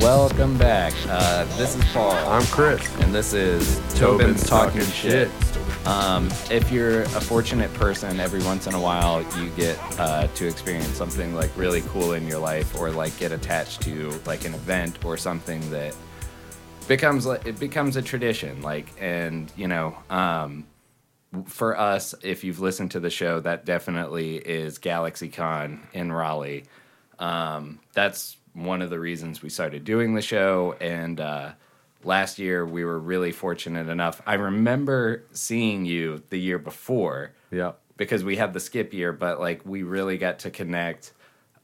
Welcome back. Uh, this is Paul. I'm Chris. and this is Tobin's Talking, Shit. Um, if you're a fortunate person, every once in a while you get uh, to experience something like really cool in your life, or like get attached to like an event or something that becomes like it becomes a tradition. Like, and you know, um, for us, if you've listened to the show, that definitely is GalaxyCon in Raleigh. Um, that's one of the reasons we started doing the show. And uh, last year, we were really fortunate enough. I remember seeing you the year before Yep. because we had the skip year, but like we really got to connect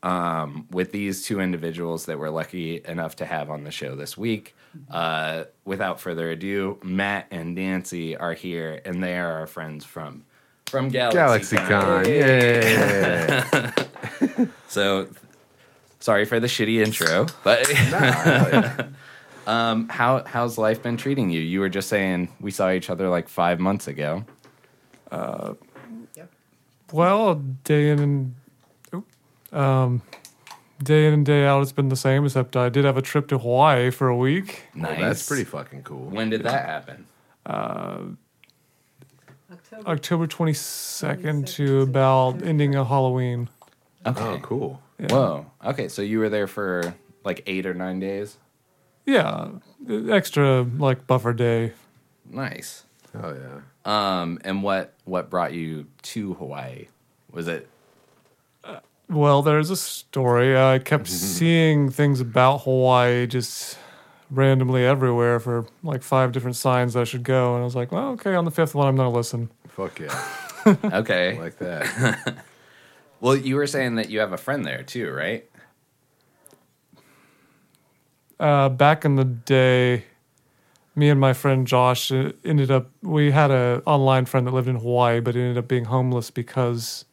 um, with these two individuals that we're lucky enough to have on the show this week. Uh, without further ado, Matt and Nancy are here, and they are our friends from from Galaxy GalaxyCon. Yeah. So, sorry for the shitty intro, but um, how how's life been treating you? You were just saying we saw each other like five months ago. Well, day in and oop, um, day in and day out, it's been the same. Except I did have a trip to Hawaii for a week. Nice. That's pretty fucking cool. When did that happen? October. October twenty second to about ending of Halloween. Okay. Oh, cool. Whoa. Okay, so you were there for like eight or nine days. Yeah, extra like buffer day. Nice. Oh yeah. Um, and what what brought you to Hawaii? Was it Well, there's a story. I kept seeing things about Hawaii just randomly everywhere for like five different signs I should go, and I was like, well, okay, on the fifth one, I'm gonna listen. Fuck yeah. okay? like that. well, you were saying that you have a friend there too, right? uh, back in the day, me and my friend Josh uh, ended up. We had a online friend that lived in Hawaii, but ended up being homeless because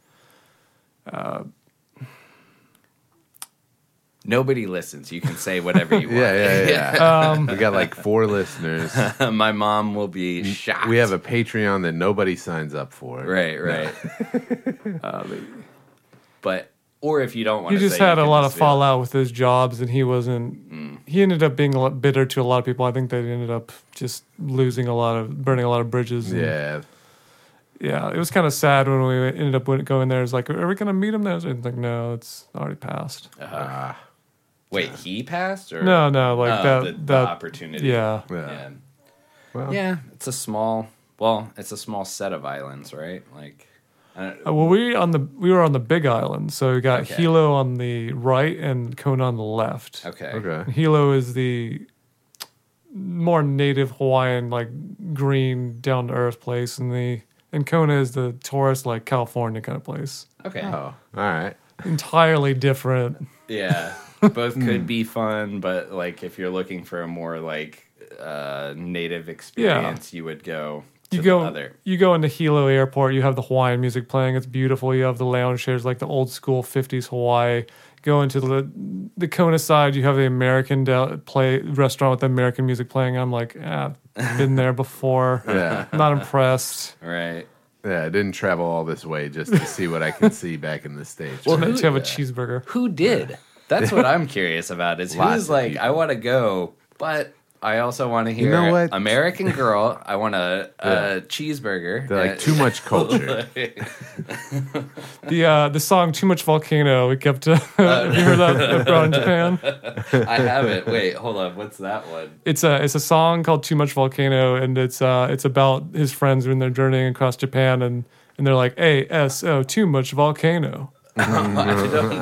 Nobody listens. You can say whatever you want. yeah, yeah, yeah. um, we got like four listeners. My mom will be shocked. We have a Patreon that nobody signs up for. right, right. but or if you don't want to. he just say, had you a lot of be like, fallout with his jobs, and he wasn't. He ended up being a lot bitter to a lot of people. I think they ended up just losing a lot of, burning a lot of bridges. and- Yeah. yeah. It was kind of sad when we ended up going there. It's like, are we gonna meet him there? It's like, no, it's already passed. Ah, Wait, he passed or No, no, like Oh, that. the, the that opportunity. yeah. yeah. yeah. Well, Yeah, it's a small. Well, it's a small set of islands, right? Like, I don't, Uh, well, we on the we were on the Big Island, so we got Okay. Hilo on the right and Kona on the left. okay, Okay. Hilo is the more native Hawaiian, like green, down to earth place, and the and Kona is the tourist, like California kind of place. okay, Oh, all right. Entirely different. yeah. Both could be fun, but like if you're looking for a more like uh, native experience, you would go. To You go the other. you go into Hilo Airport, you have the Hawaiian music playing. It's beautiful. You have the lounge chairs, like the old school '50s Hawaii. Go into the the Kona side, you have the American del- play restaurant with the American music playing. I'm like, ah, been there before. Yeah. Not impressed. Right. Yeah, I didn't travel all this way just to see what I can see back in the States. Well, to who- have a cheeseburger. Who did? That's what I'm curious about. Is Lots who's of like, people. I want to go, but I also want to hear know what? American Girl. I want a, a cheeseburger. They're like too much culture. The uh, the song "Too Much Volcano." We kept. Uh, have you heard that that brought in Japan? I haven't. Wait, hold on. What's that one? It's a it's a song called "Too Much Volcano," and it's uh it's about his friends when they're journeying across Japan, and and they're like A S O Too Much Volcano. I don't know.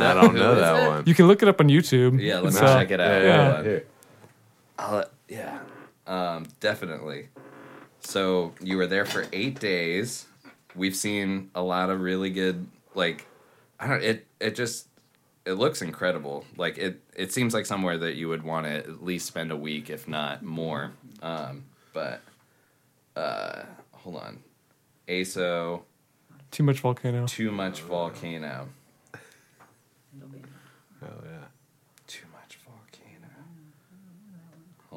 I don't know Who is that one. You can look it up on YouTube. Yeah, let me It's, Nah. uh, check it out. Yeah, Hold yeah, on. here. I'll, yeah, um, definitely. So you were there for eight days. We've seen a lot of really good, like, I don't. It it just it looks incredible. Like it it seems like somewhere that you would want to at least spend a week, if not more. Um, but uh, hold on, ASO, Too Much Volcano. too much volcano,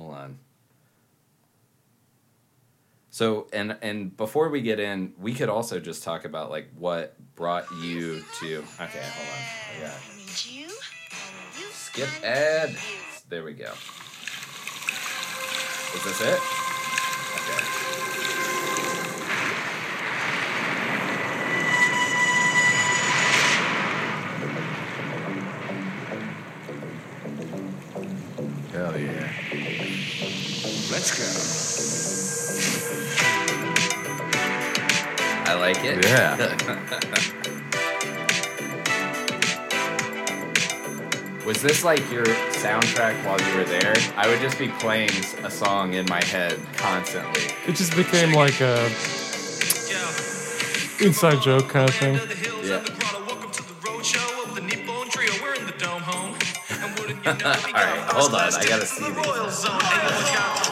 Hold on. So and and before we get in, we could also just talk about like what brought you to. Okay, hold on. Yeah. Skip Ed. There we go. Is this it? Okay. Let's go. I like it. Yeah. Was this like your soundtrack while you were there? I would just be playing a song in my head constantly. It just became like a inside joke kind of thing. Yeah. All right, hold on, I gotta see these.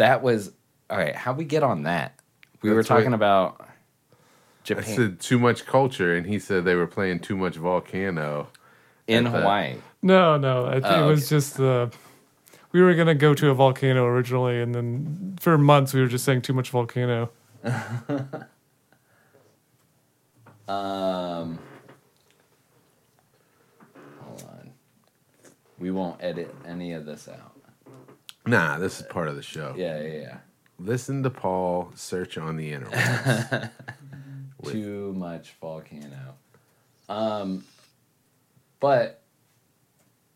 That was all right. How we get on that? We were That's what- talking about I said too much culture, and he said they were playing too much volcano. in the- Hawaii. No, no. I think Oh, it was just the. We were gonna go to a volcano originally, and then for months we were just saying too much volcano. Um, hold on. We won't edit any of this out. Nah, this is part of the show. Yeah, yeah, yeah. Listen to Paul search on the internet. With- Too much volcano. Um, but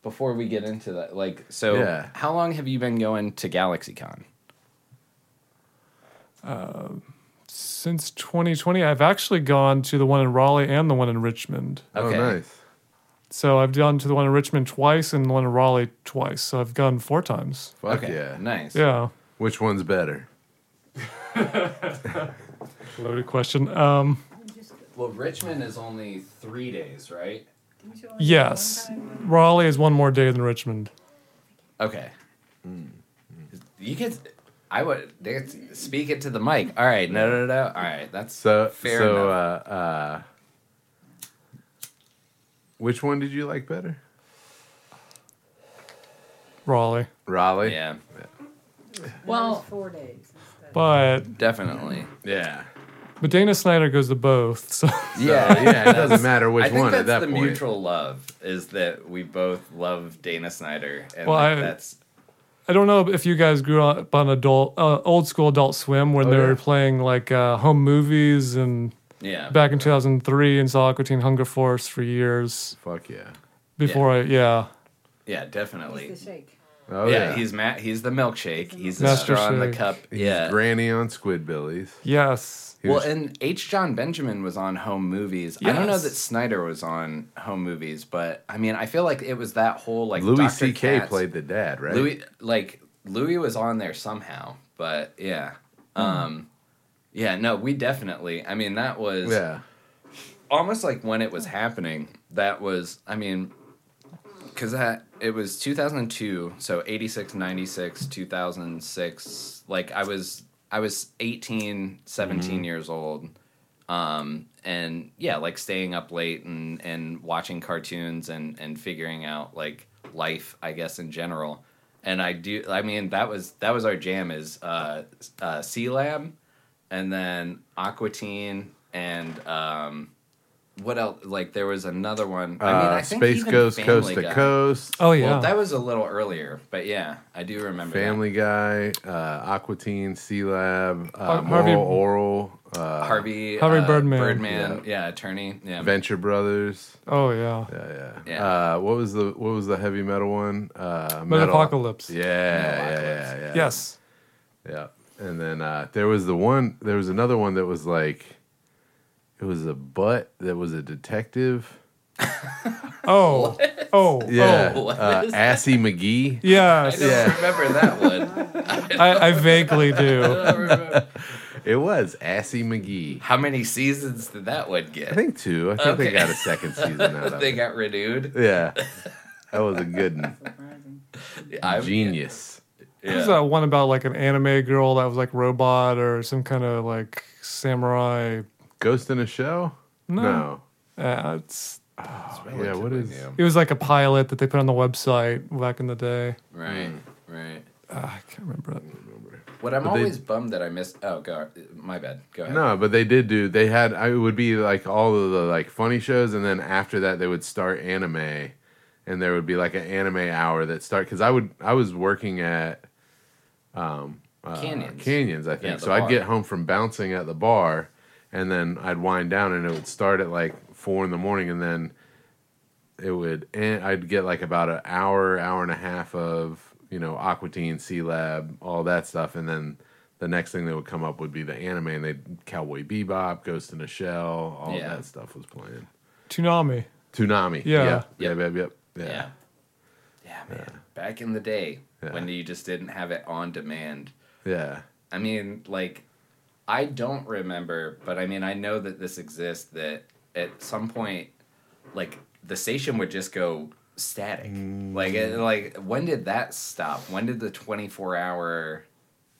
before we get into that, like, so Yeah. how long have you been going to GalaxyCon? Since 2020, I've actually gone to the one in Raleigh and the one in Richmond. Okay. Oh, nice. So I've gone to the one in Richmond twice and the one in Raleigh twice. So I've gone four times. Fuck okay, yeah. nice. Yeah. Which one's better? Loaded question. Um, Well, Richmond is only three days, right? yes. Raleigh is one more day than Richmond. Okay. You could. I would that's- speak it to the mic. All right, no, no, no. All right, that's So, fair so, enough. uh, uh, which one did you like better? Raleigh. Raleigh. yeah, Well, four days. But definitely. Yeah. but Dana Snyder goes to both. So Yeah, yeah, it doesn't matter which I think one that's at that the point. mutual love is that we both love Dana Snyder, and Well, like, I- that's I don't know if you guys grew up on adult, uh, old school Adult Swim when Oh, they yeah. were playing like uh, home movies and yeah. back in 2003 and saw Aqua Teen Hunger Force for years Fuck yeah. before I, yeah. yeah, definitely. He's the shake. Oh yeah, yeah. he's Matt. He's the milkshake. He's the Master straw in the Shake. cup. He's yeah. Granny on Squidbillies. Yes. He Well, was- and H. Jon Benjamin was on Home Movies. I don't know Yes. that Snyder was on Home Movies, but I mean, I feel like it was that whole like Louis Dr. C.K. Katz- played the dad, right? Louis like Louis was on there somehow, but yeah, Hmm. um, yeah, no, we definitely. I mean, that was Yeah. almost like when it was happening. That was, I mean, because that it was 2002, so 86, 96, 2006. Like I was, I was 18, 17 years old. Um, and yeah, like staying up late and, and watching cartoons and, and figuring out like life, I guess, in general. And I do, I mean, that was, that was our jam is, uh, uh, Sealab and then Aqua Teen and, um, what else? Like there was another one. I mean, Uh, I think Space even Ghost Family Coast to Guy. Coast. Oh yeah. Well, that was a little earlier, but yeah, I do remember. that. Family Guy, uh, Aqua Teen, Sealab, uh, Har- Harvey- Moral Orel, uh, Harvey, Harvey uh, Birdman. Birdman, yeah. attorney, yeah, Venture Brothers. oh yeah. Yeah, yeah. Yeah. Uh, what was the what was the heavy metal one? Uh, Metalocalypse. Yeah, yeah, Metalocalypse. yeah, yeah. Yes. Yeah. And then uh, there was the one. There was another one that was like, it was a butt that was a detective. Oh, oh, Yeah, oh. What uh, is that? Assy McGee. Yeah, I don't Yeah. remember that one. I, I vaguely I do. don't remember. It was Assy McGee. How many seasons did that one get? I think two. I think Okay. they got a second season out of they it. got renewed. Yeah, that was a good one. Surprising. I- Genius. There's Yeah. that one about like an anime girl that was like robot or some kind of like samurai. Ghost in a Shell? No. Uh, it's yeah, what is? Relatively it was like a pilot that they put on the website back in the day. new. Right, right. Ah, I can't remember it. What I'm But they- always bummed that I missed. Oh, god, My bad. Go ahead. No, but they did do. They had. I it would be like all of the like funny shows, and then after that they would start anime, and there would be like an anime hour that start because I would I was working at, um, uh, Canyons. Canyons I think. the so I'd get home from bouncing at the bar, and then I'd wind down, and it would start at like four in the morning, and then it would and I'd get like about an hour, hour and a half of you know Aqua Teen, C Lab, all that stuff, and then the next thing that would come up would be the anime, and they Cowboy Bebop, Ghost in a Shell, all Yeah. that stuff was playing. Toonami. Toonami, Yeah. Yeah. Yep. yep, yep, yep. Yeah. yeah. Yeah, man. Back in the day Yeah. when you just didn't have it on demand. yeah. I mean, like, I don't remember, but I mean, I know that this exists. That at some point, like, the station would just go static. Like, it, like, when did that stop? When did the twenty four hour?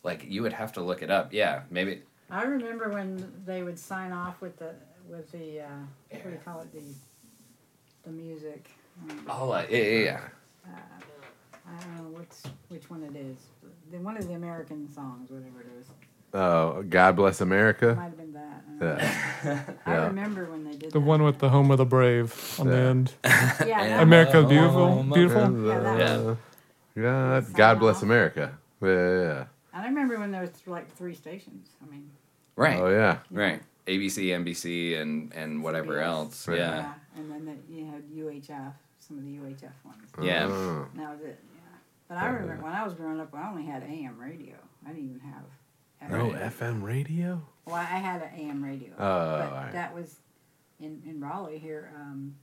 Like, you would have to look it up. Yeah, maybe. I remember when they would sign off with the with the uh, what do you call it the the music. Um, Oh, uh, yeah, yeah, yeah. I don't know which which one it is. The one of the American songs, whatever it is. Oh, God bless America. Might have been that. I. Yeah, I yeah. remember when they did The that. one with the home of the brave on the end. yeah, America one. beautiful, beautiful. And, Yeah, that God, God bless America. Yeah, yeah, yeah. I remember when there was like three stations. I mean, Right, Oh yeah. right. ABC, NBC, and and whatever CBS. else. Right. Yeah, and then the, you had UHF, some of the UHF ones. yeah. Oh. And that was it. Yeah. But I remember when I was growing up, I only had AM radio. I didn't even have. No FM. FM radio. Well, I had an AM radio. Oh, but alright. that was in in Raleigh here. Um,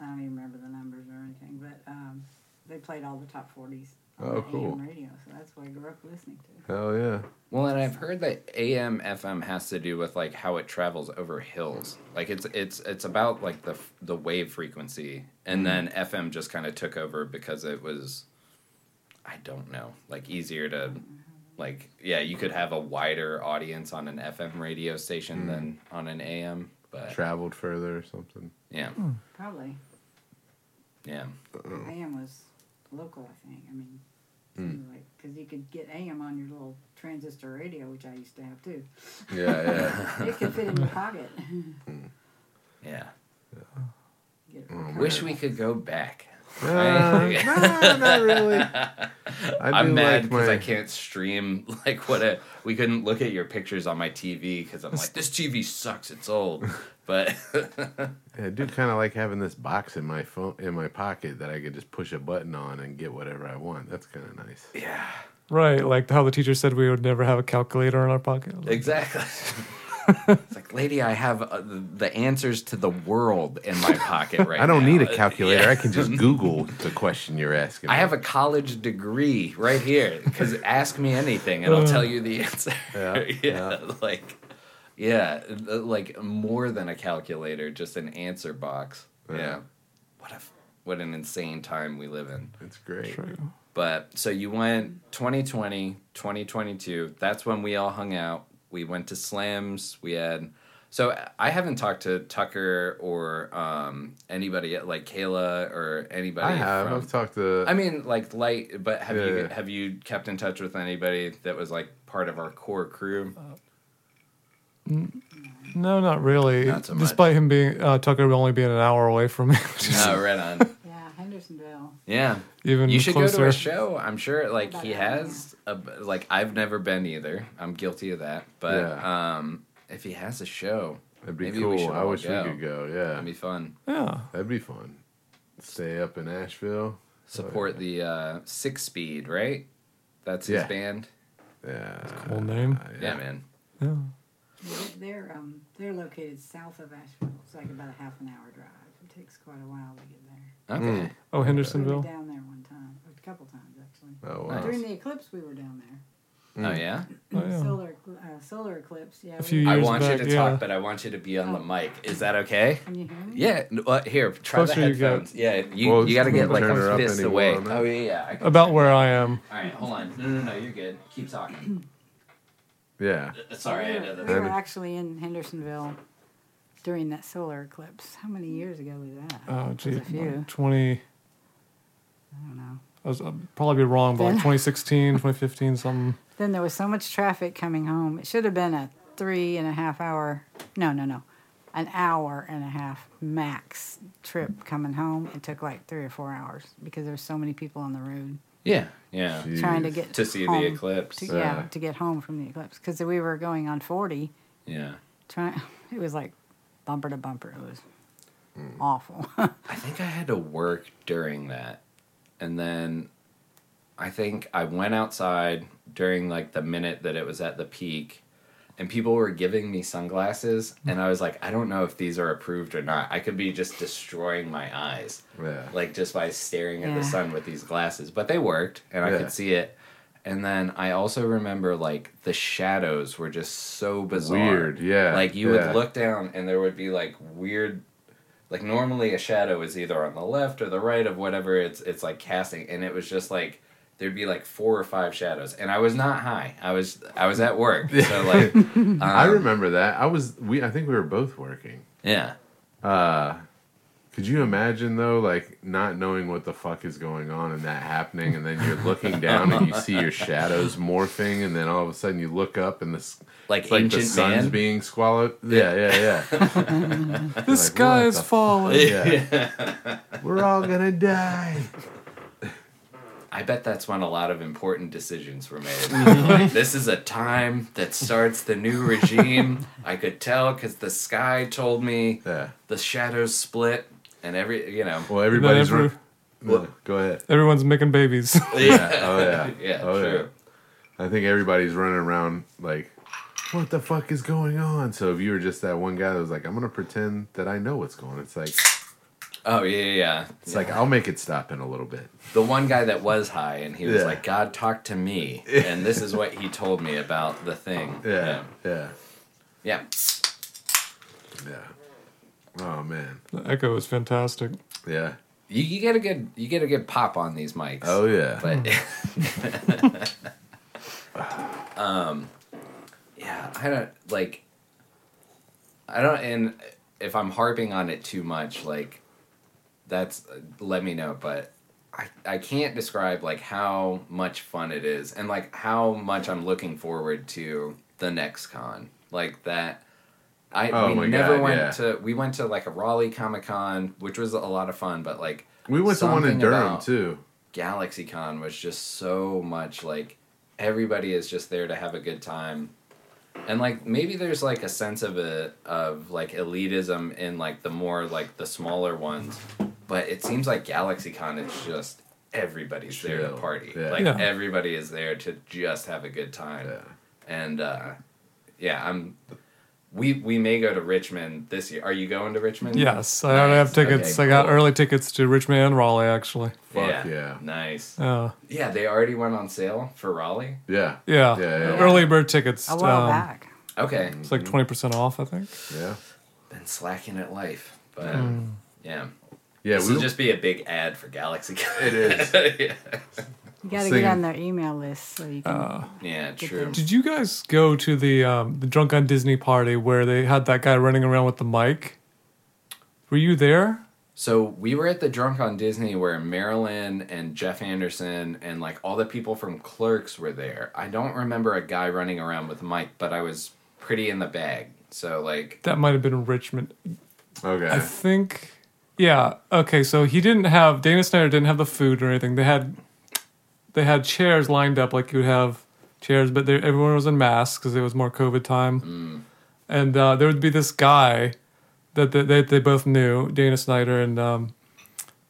I don't even remember the numbers or anything, but um, they played all the top forties on Oh, cool. AM radio. So that's what I grew up listening to. Hell yeah. Well, and I've heard that AM FM has to do with like how it travels over hills. Like it's it's it's about like the the wave frequency, and then FM just kind of took over because it was, I don't know, like easier to, like yeah, you could have a wider audience on an FM radio station hmm. than on an AM. But Traveled further or something. yeah, hmm. Probably yeah, AM was local. I think. I mean. Hmm. seems Like, because you could get AM on your little transistor radio, which I used to have too. Yeah, yeah. It could fit in your pocket. Hmm. yeah. Get it. Oh, Wish we could go back. Uh, nah, not really. I I'm do mad like because my- I can't stream like what a we couldn't look at your pictures on my TV because I'm like this TV sucks it's old but I do kind of like having this box in my phone in my pocket that I could just push a button on and get whatever I want. That's kind of nice. yeah Right, like how the teacher said we would never have a calculator in our pocket. Like, exactly it's like lady I have uh, the the answers to the world in my pocket right I don't now. need a Uh, calculator. yeah. I can just Google the question you're asking. I me. have a college degree right here because ask me anything and I'll tell you the answer. Yeah, yeah, like yeah, uh, like more than a calculator, just an answer box. Yeah, Yeah. what a what an insane time we live in. It's great. True. But so you went 2020, 2022. That's when we all hung out. We went to slams. We had. So I haven't talked to Tucker or um, anybody yet, like Kayla or anybody. I have. From, I've talked to. I mean, like light, but have you have you kept in touch with anybody that was like part of our core crew? No, not really. Not so much. Despite him being uh, Tucker only being an hour away from me, which Oh, right on. Yeah, Hendersonville. Yeah, even you should closer. go to a show. I'm sure, like he About that, has. A, like I've never been either. I'm guilty of that. But Yeah. um, if he has a show, That'd be maybe we should cool. I wish go. we could go. Yeah, that'd be fun. Yeah, that'd be fun. Stay up in Asheville. Support the uh, Six Speed, right? That's his Yeah. band. Yeah. cool name. Yeah, man. yeah. They're, they're um they're located south of Asheville. It's like about a half an hour drive. It takes quite a while to get there. Okay. Oh, We Hendersonville. down there one time, a couple times actually. Oh wow. During the eclipse, we were down there. Oh yeah. Oh, yeah. Solar, uh, solar eclipse. Yeah. A we few were- I want back, you to yeah. talk, but I want you to be on the mic. Is that okay? Can you hear me? Yeah. n- Uh, here, try Closer the you get. headphones. Yeah. You, Well, you got to get like turn a up fist away. Oh yeah, yeah. I About where I am. All right, hold on. No, no, no. You're good. Keep talking. Yeah. Uh, Sorry, we were, that. we were actually in Hendersonville during that solar eclipse. How many years ago was that? Oh, gee. was a few. 20. I don't know. I was I'd probably be wrong, but like 2016, 2015, something. Then there was so much traffic coming home. It should have been a three and a half hour. No, no, no. An hour and a half max trip coming home. It took like three or four hours because there were so many people on the road Yeah, yeah. Jeez. trying to get To see home, the eclipse. To, Yeah. yeah, to get home from the eclipse because we were going on forty. Yeah. Trying, it was like bumper to bumper. It was Hmm. awful. I think I had to work during that. And then I think I went outside during like the minute that it was at the peak and people were giving me sunglasses mm. and I was like I don't know if these are approved or not. I could be just destroying my eyes Yeah. like just by staring at the sun with these glasses, but they worked and I Yeah. could see it. And then I also remember like the shadows were just so bizarre. Weird, yeah, Like you yeah. would look down and there would be like weird like normally a shadow is either on the left or the right of whatever it's it's like casting and it was just like there'd be like four or five shadows and I was not high. I was I was at work. So like um, I remember that. I was we I think we were both working. Yeah. Uh could you imagine though, like not knowing what the fuck is going on and that happening, and then you're looking down and you see your shadows morphing, and then all of a sudden you look up and this Like it's like the ancient sun's man. being swallowed. Yeah, yeah, yeah. The Like, sky is the falling. yeah. We're all gonna die. I bet that's when a lot of important decisions were made. Like, this is a time that starts the new regime. I could tell because the sky told me Yeah. the shadows split and every, you know. Well, everybody's. every- run- No, go ahead. Everyone's making babies. Yeah. Oh yeah. Yeah, Oh true. I think everybody's running around like, what the fuck is going on? So if you were just that one guy that was like, I'm gonna pretend that I know what's going on. It's like, Oh, yeah, yeah, yeah. it's like I'll make it stop in a little bit. The one guy that was high and he was Yeah. like, God talked to me. And this is what he told me about the thing. Yeah. Yeah. Yeah. Yeah. Oh man. the echo is fantastic. Yeah. You, you get a good you get a good pop on these mics. Oh yeah. but um yeah i don't like i don't and if i'm harping on it too much like that's let me know but I, I can't describe like how much fun it is and like how much i'm looking forward to the next con like that I Oh we my never God, went yeah. to we went to like a Raleigh Comic Con, which was a lot of fun, but like we went to one in Durham too. Galaxy Con was just so much like everybody is just there to have a good time. And like maybe there's like a sense of a of like elitism in like the more like the smaller ones, but it seems like Galaxy Con is just everybody's there to party. Yeah. Like Yeah. everybody is there to just have a good time. Yeah. And uh yeah, I'm we we may go to Richmond this year. Are you going to Richmond? Yes, I already have tickets. Okay, I got cool. early tickets to Richmond and Raleigh, actually. Fuck yeah. Nice. Uh, Yeah, they already went on sale for Raleigh. Yeah. yeah. Yeah, yeah. Early bird tickets. a while um, back. Okay. It's like 20% off, I think. Yeah. been slacking at life, but Mm. yeah, Yeah. this we will just be a big ad for Galaxy. It is. yeah. You got to singing- get on their email list so you can. Uh, yeah, true. them. did you guys go to the um, the Drunk on Disney party where they had that guy running around with the mic? Were you there? So we were at the Drunk on Disney where Marilyn and Jeff Anderson and like all the people from Clerks were there. I don't remember a guy running around with a mic, but I was pretty in the bag. So like, That might have been Richmond. Okay. I think. Yeah. Okay. So he didn't have Dana Snyder didn't have the food or anything. They had they had chairs lined up like you would have chairs, but everyone was in masks because it was more COVID time. Mm. And uh, there would be this guy that they, they, they both knew, Dana Snyder and um,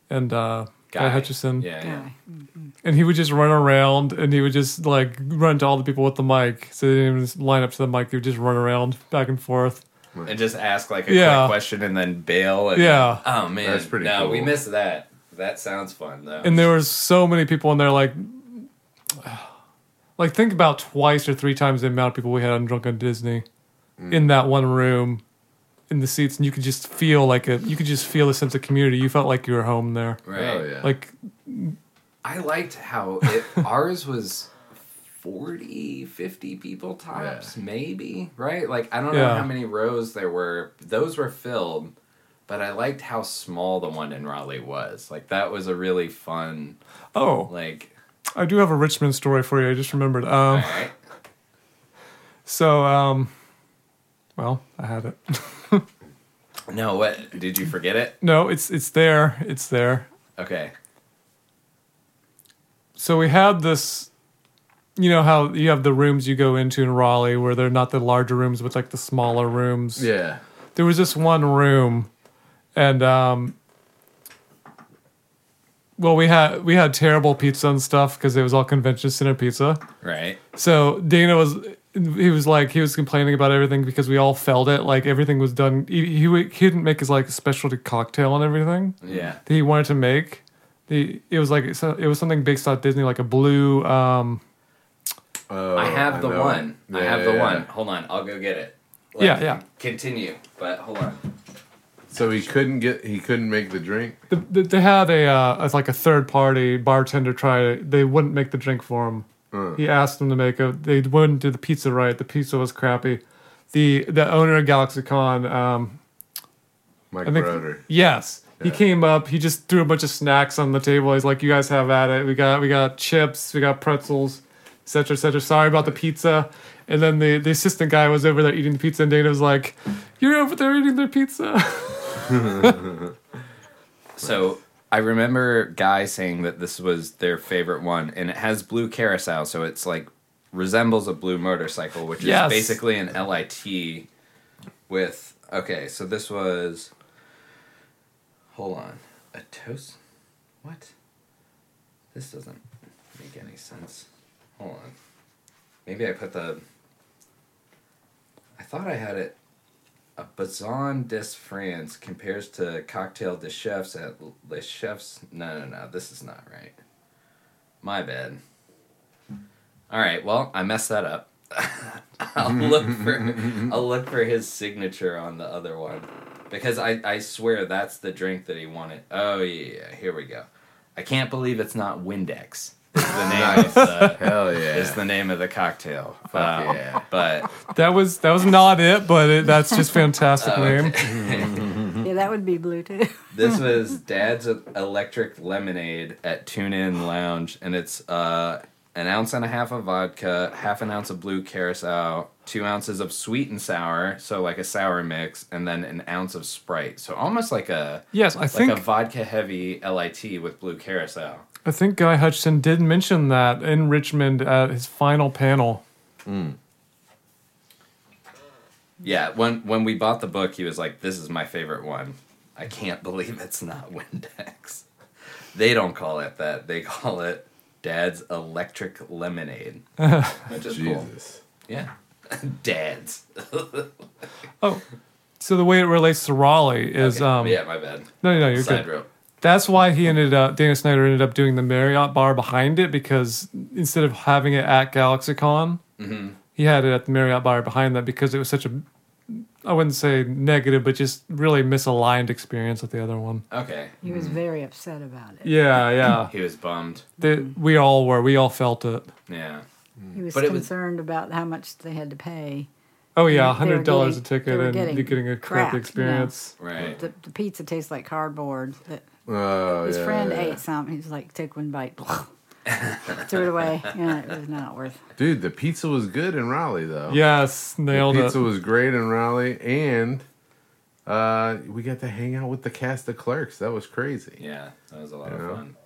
and uh, Guy guy Hutchison, Yeah, yeah. and he would just run around and he would just like run to all the people with the mic. So they didn't even just line up to the mic; he would just run around back and forth. and just ask like a Yeah. quick question and then bail. And, Yeah. Oh man, That's pretty No, we cool. missed that. That sounds fun though. and there was so many people in there like like think about twice or three times the amount of people we had on drunken disney in mm. that one room in the seats and you could just feel like a you could just feel a sense of community you felt like you were home there right. Oh yeah. like I liked how it, ours was 40, 50 people tops, maybe, right? Like, I don't know how many rows there were. Those were filled, but I liked how small the one in Raleigh was. Like, that was a really fun, oh like, i do have a richmond story for you i just remembered um right. so um well i had it No, what? Did you forget it? no it's it's there it's there Okay. so we had this you know how you have the rooms you go into in Raleigh where they're not the larger rooms but like the smaller rooms. yeah. There was this one room and um well we had we had terrible pizza and stuff because it was all convention center pizza. Right. So Dana was he was like he was complaining about everything because we all felt it like everything was done he he, he didn't make his like specialty cocktail and everything Yeah. that he wanted to make. The it was like it was something based on Disney, like a blue. Um, Oh, I have the know. one. I Yeah, have the yeah, one. Hold on. I'll go get it. Yeah, yeah. Continue, but hold on. So he couldn't get. He couldn't make the drink. the, the, they had a uh, as like a third party bartender try it. They wouldn't make the drink for him. Uh. He asked them to make it. They wouldn't do the pizza right. The pizza was crappy. The the owner of GalaxyCon, um, Mike I think Broder. yes, he came up. He just threw a bunch of snacks on the table. He's like, "You guys have at it. We got we got chips. We got pretzels, etc. etc. Sorry about the pizza." And then the, the assistant guy was over there eating the pizza, and Dana was like, "You're over there eating their pizza." So I remember Guy saying that this was their favorite one, and it has blue curaçao, so it's like resembles a blue motorcycle, which Yes. is basically an LIT with. Okay, so this was. Hold on, a toast. What? This doesn't make any sense. Hold on. Maybe I put the. I thought I had it a Bazan des France compares to Cocktail des Chefs at Les Chefs. No, no, no. This is not right. My bad. All right. Well, I messed that up. I'll look for I'll look for his signature on the other one because I I swear that's the drink that he wanted. Oh yeah, yeah. Here we go. I can't believe it's not Windex. Is the name of the Hell yeah. is the name of the cocktail. Fuck Um, yeah. But That was that was not it, but it, that's just fantastic Oh, name. Yeah, that would be blue too. This was Dad's Electric Lemonade at Tune In Lounge, and it's uh, an ounce and a half of vodka, half an ounce of blue curaçao, two ounces of sweet and sour, so like a sour mix, and then an ounce of Sprite. So almost like a Yes, I like think a vodka heavy LIT with blue curaçao. I think Guy Hutchison did mention that in Richmond at his final panel. Hmm. Yeah, when when we bought the book, he was like, "This is my favorite one." I can't believe it's not Windex. They don't call it that. They call it Dad's Electric Lemonade, which is cool. Yeah, Dad's. Oh, so the way it relates to Raleigh is Okay, um yeah, my bad. no no you're Side good. rope. That's why he ended up Dana Snyder ended up doing the Marriott bar behind it because instead of having it at GalaxyCon, Mm-hmm. he had it at the Marriott bar behind that because it was such a I wouldn't say negative, but just really misaligned experience with the other one. Okay, He was very upset about it. Yeah, yeah. he was bummed. The, we all were. We all felt it. Yeah, He was But it was- concerned about how much they had to pay. Oh yeah, They hundred dollars a ticket, and getting you're getting a crap, crappy you know. experience. right. The, the pizza tastes like cardboard. That Oh, his yeah, friend yeah. ate some. He's like, took one bite, threw it away. Yeah, it was not worth. Dude, the pizza was good in Raleigh though. Yes, nailed the pizza it. Pizza was great in Raleigh, and uh, we got to hang out with the cast of Clerks. That was crazy. Yeah, that was a lot You of know? fun.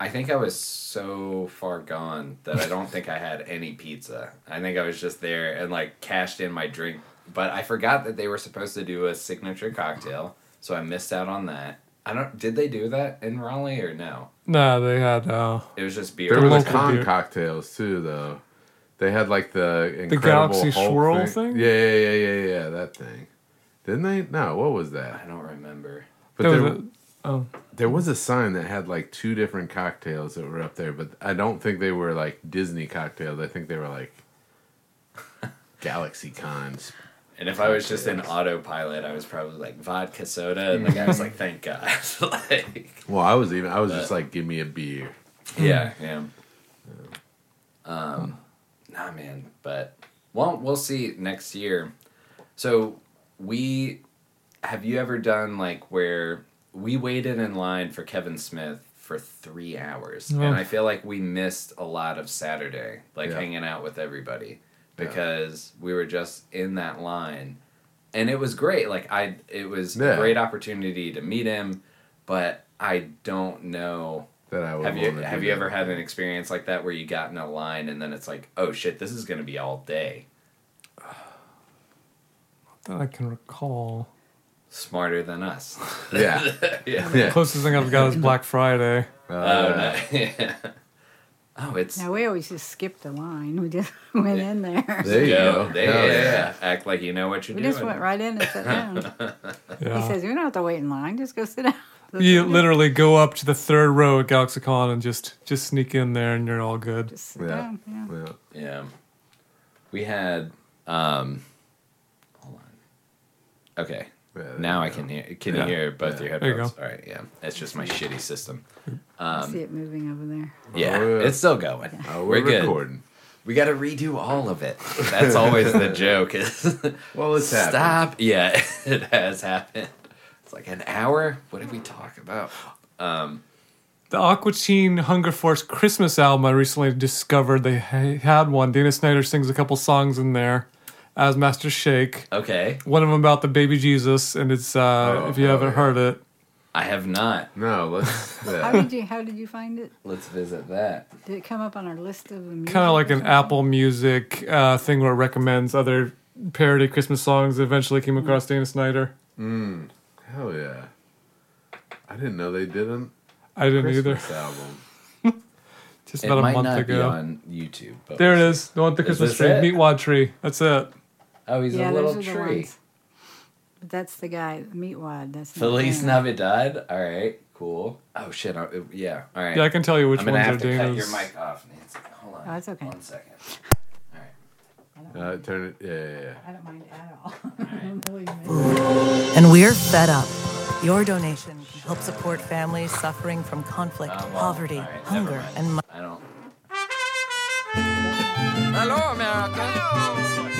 I think I was so far gone that I don't think I had any pizza. I think I was just there and like cashed in my drink, but I forgot that they were supposed to do a signature cocktail, so I missed out on that. I don't. Did they do that in Raleigh or no? No, they had uh, It was just beer. There were the con beer. cocktails too, though. They had like the incredible Galaxy Hulk Swirl thing? Yeah, yeah, yeah, yeah, yeah. That thing. Didn't they? No. What was that? I don't remember. But There was a- oh, there was a sign that had like two different cocktails that were up there, but I don't think they were like Disney cocktails. I think they were like Galaxy Cons. And if I was just in autopilot, I was probably like vodka soda, and the guy was like, "Thank God." like, Well, I was even. I was just like, give me a beer. yeah, yeah. Um, nah, man. But well, we'll see next year. So we have you ever done like where we waited in line for Kevin Smith for three hours, No. and I feel like we missed a lot of Saturday, like Yeah. hanging out with everybody because we were just in that line, and it was great. Like I, it was Yeah. a great opportunity to meet him, but I don't know That I would have you have you that. ever had an experience like that where you got in a line and then it's like, oh shit, this is gonna be all day. that I can recall. Smarter than us. Yeah. yeah. Yeah. Closest thing I've got is Black Friday. Uh, Oh, no. yeah. Oh, it's No, we always just skipped the line. We just went in there. There you go. go. There, Hell yeah, yeah. yeah. Act like you know what you're We doing. just went right in and sat down. Yeah. He says, "You don't have to wait in line. Just go sit down." you literally go up to the third row at GalaxyCon and just just sneak in there and you're all good. Just sit Yeah. down. Yeah. Yeah. Yeah. We had um hold on. Okay. Yeah, Now I go. can hear can Yeah. you hear both Yeah. your There you headphones? All right, yeah. It's just my shitty system. I Um see it moving over there. yeah, Oh, yeah. it's still going. Oh, We're we're, good. recording. We got to redo all of it. That's always the joke. Is Well, it's happened. stop. Yeah, it has happened. It's like an hour. What did we talk about? Um, The Aqua Teen Hunger Force Christmas album I recently discovered they ha- had one. Dana Snyder sings a couple songs in there as Master Shake. okay, One of them about the baby Jesus, and it's uh, Oh, if you oh, haven't yeah. heard it, I have not. No, let's. How did you? How did you find it? Let's visit that. Did it come up on our list of music kind of like an? Apple Music uh, thing where it recommends other parody Christmas songs. that Eventually came across Dana Snyder. Hell yeah. I didn't know they didn't. I didn't either. Album. Just It about a might month not be ago. on YouTube. But There it is. The one with the Christmas this tree, it? Meatwad tree. That's it. See. Oh, he's yeah, a little those are the tree. But that's the guy, Meatwad. That's not Feliz. Navidad. All right, cool. Oh shit. I, yeah. All right. Yeah, I can tell you which I'm gonna ones are have to cut your mic off, Nancy. Hold on. Oh, that's okay. One second. All right. Uh, turn it. Yeah, yeah, yeah. I don't mind at all. Believe me. And we're fed up. Your donation can help support families suffering from conflict, Oh, well, poverty, all right, never hunger, and mo- I don't. Hello, America.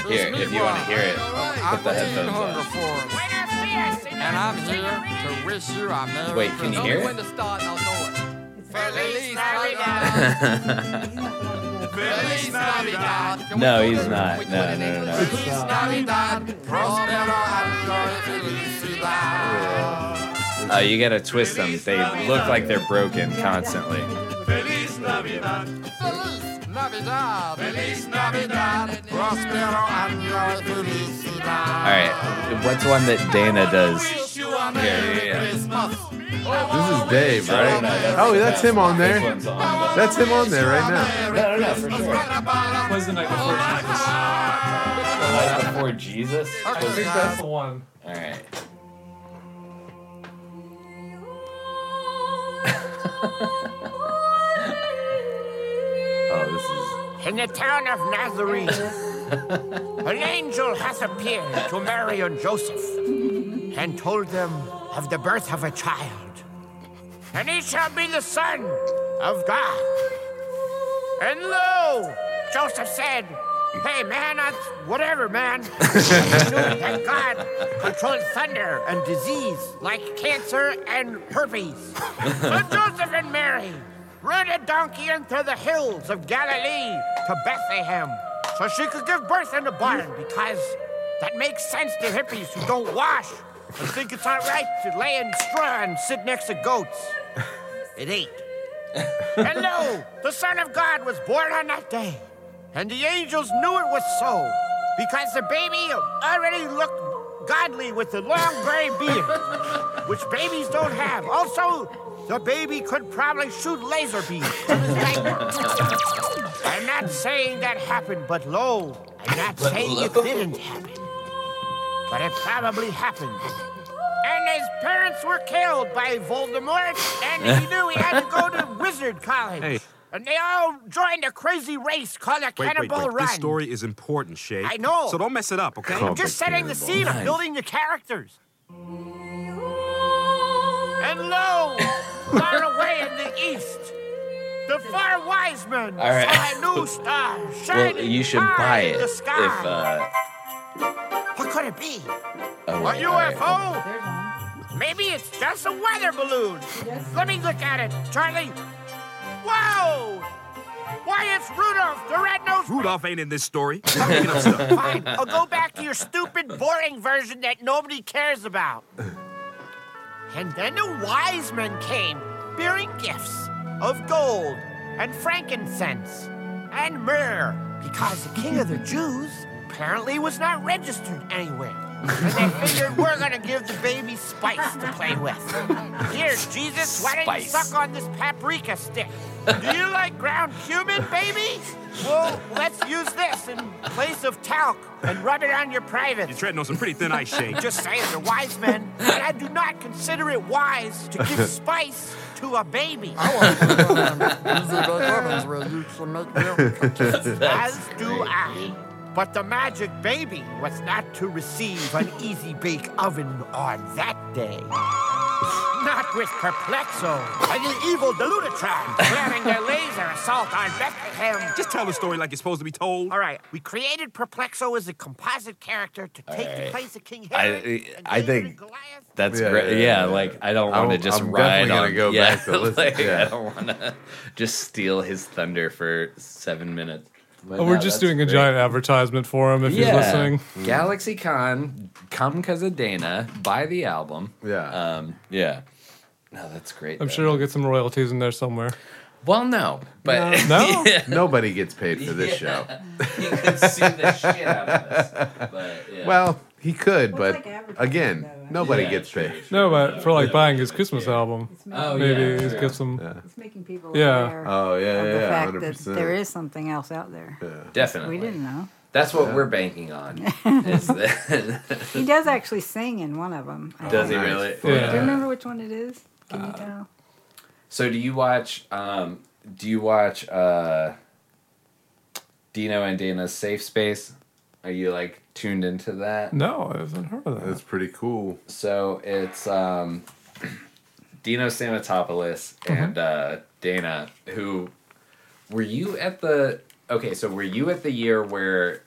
Here, if you want to hear it, put the headphones on. And I'm here to wish you a Merry Wait, can you hear it? To start, I'll know it. Feliz He's not the one who does Feliz Navidad. No, he's not. No, no, no, no. English? Feliz Navidad. Prospero año felicidad. Uh, you gotta twist them. They look like they're broken constantly. Feliz Navidad. Feliz Navidad. Prospero año felicidad. All right, what's one that Dana does? Wish you a Yeah, yeah, yeah. This is Dave, right? Oh, that's him on there. That's him on there right now. No, no, no, for sure. Was the night before oh, Jesus? The night before Jesus. I think that's the one. All right. In the town of Nazareth, an angel has appeared to Mary and Joseph and told them of the birth of a child. And he shall be the Son of God. And lo, Joseph said, Hey, man, that's whatever, man. knew that God controlled thunder and disease like cancer and herpes. so Joseph and Mary rode a donkey into the hills of Galilee to Bethlehem so she could give birth in the barn because that makes sense to hippies who don't wash and think it's all right to lay in straw and sit next to goats. It ain't. And lo, the Son of God was born on that day. And the angels knew it was so because the baby already looked godly with a long gray beard, which babies don't have. Also, the baby could probably shoot laser beams from his diaper. I'm not saying that happened, but lo, I'm not saying it didn't happen. but it probably happened. And his parents were killed by Voldemort, and he knew he had to go to wizard college. Hey. And they all joined a crazy race called a Wait, wait, Cannonball wait. Run. This story is important, Shay. I know. So don't mess it up, okay? Called I'm just the setting the scene. I'm Run. building the characters. And lo, far away in the east, the far wise men All right. saw a new star shining Well, you should high buy in it the if sky. uh, what could it be? oh, A wait, all right, hold on. UFO? There's one. Maybe it's just a weather balloon. Let me look at it, Charlie. Whoa! Why, it's Rudolph the Red-Nosed Rudolph ain't in this story. Stop making up stuff. Fine, I'll go back to your stupid, boring version that nobody cares about. And then the wise men came, bearing gifts of gold and frankincense and myrrh, because the king of the Jews apparently was not registered anywhere. And they figured we're gonna give the baby spice to play with. Here, Jesus, why don't you Spice. suck on this paprika stick? Do you like ground cumin, baby? Well, let's use this in place of talc and rub it on your privates. You're treading on some pretty thin ice, Shay. Just saying, they're wise men, and I do not consider it wise to give spice to a baby. As do I. But the magic baby was not to receive an easy bake oven on that day. Not with Perplexo and the evil Deluditron planning their laser assault on Bethlehem. Just tell the story like it's supposed to be told. All right, we created Perplexo as a composite character to take the place of King I- Herod. and I David think and That's Yeah, great. yeah, Yeah, yeah. like I don't want to I'm- just I'm ride definitely gonna on. go yeah, back to listen, like, yeah. I don't want to just steal his thunder for seven minutes. But Oh, we're no, just doing a great. giant advertisement for him if Yeah, he's listening. Galaxy Con, come because of Dana. Buy the album. Yeah. Um. Yeah. No, that's great. I'm though. sure he'll get some royalties in there somewhere. Well, no, but No? yeah, Nobody gets paid for this show. he could sue the shit out of us. But yeah. Well, he could, Well, but like again, though, right? Nobody Yeah, gets true, paid. No, but for like buying his Christmas album, It's making, Oh, maybe yeah, he's true. get some. it's making people Yeah. aware Oh yeah, of the yeah, fact hundred that percent. there is something else out there. definitely, We didn't know. That's what we're banking on. Is that, He does actually sing in one of them. I does he think. Nice. really? Do you remember which one it is? Can you tell? So do you watch? Um, do you watch uh, Dino and Dana's Safe Space? Are you like tuned into that? No, I haven't heard of that. That's pretty cool. So it's um, Dino Stamatopoulos and uh, Dana. Who were you at the? Okay, so were you at the year where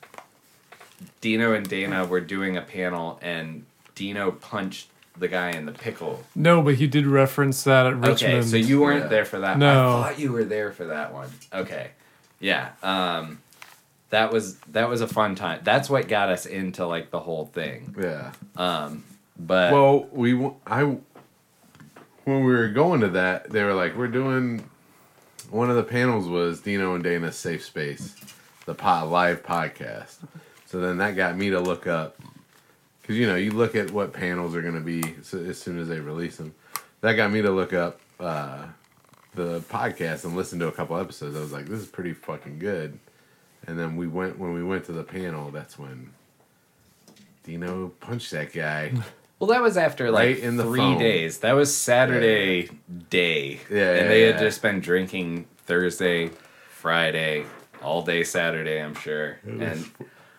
Dino and Dana were doing a panel and Dino punched the guy in the pickle? No, but he did reference that at Richmond. Okay, so you weren't Yeah. there for that. No. I thought you were there for that one. Okay, yeah. Um, that was that was a fun time. That's what got us into like the whole thing. Yeah. Um, but Well, we I when we were going to that, they were like, "We're doing." One of the panels was Dino and Dana's Safe Space, the pod, live podcast. So then that got me to look up because you know you look at what panels are going to be as soon as they release them. That got me to look up uh, the podcast and listen to a couple episodes. I was like, "This is pretty fucking good." And then we went when we went to the panel. That's when Dino punched that guy. well, that was after like Right in the three phone. days. That was Saturday day. Yeah, and yeah, they had yeah. just been drinking Thursday, Friday, all day Saturday. I'm sure. And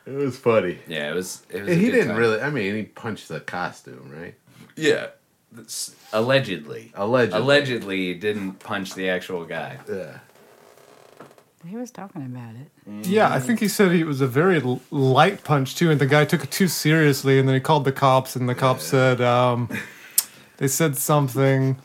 It was funny. yeah, it was. It was. A he good didn't time. really. I mean, he punched the costume, right? Yeah. That's- Allegedly. Allegedly. Allegedly didn't punch the actual guy. Yeah. He was talking about it. Yeah, I think he said he was a very l- light punch too, and the guy took it too seriously, and then he called the cops, and the cops said um, they said something,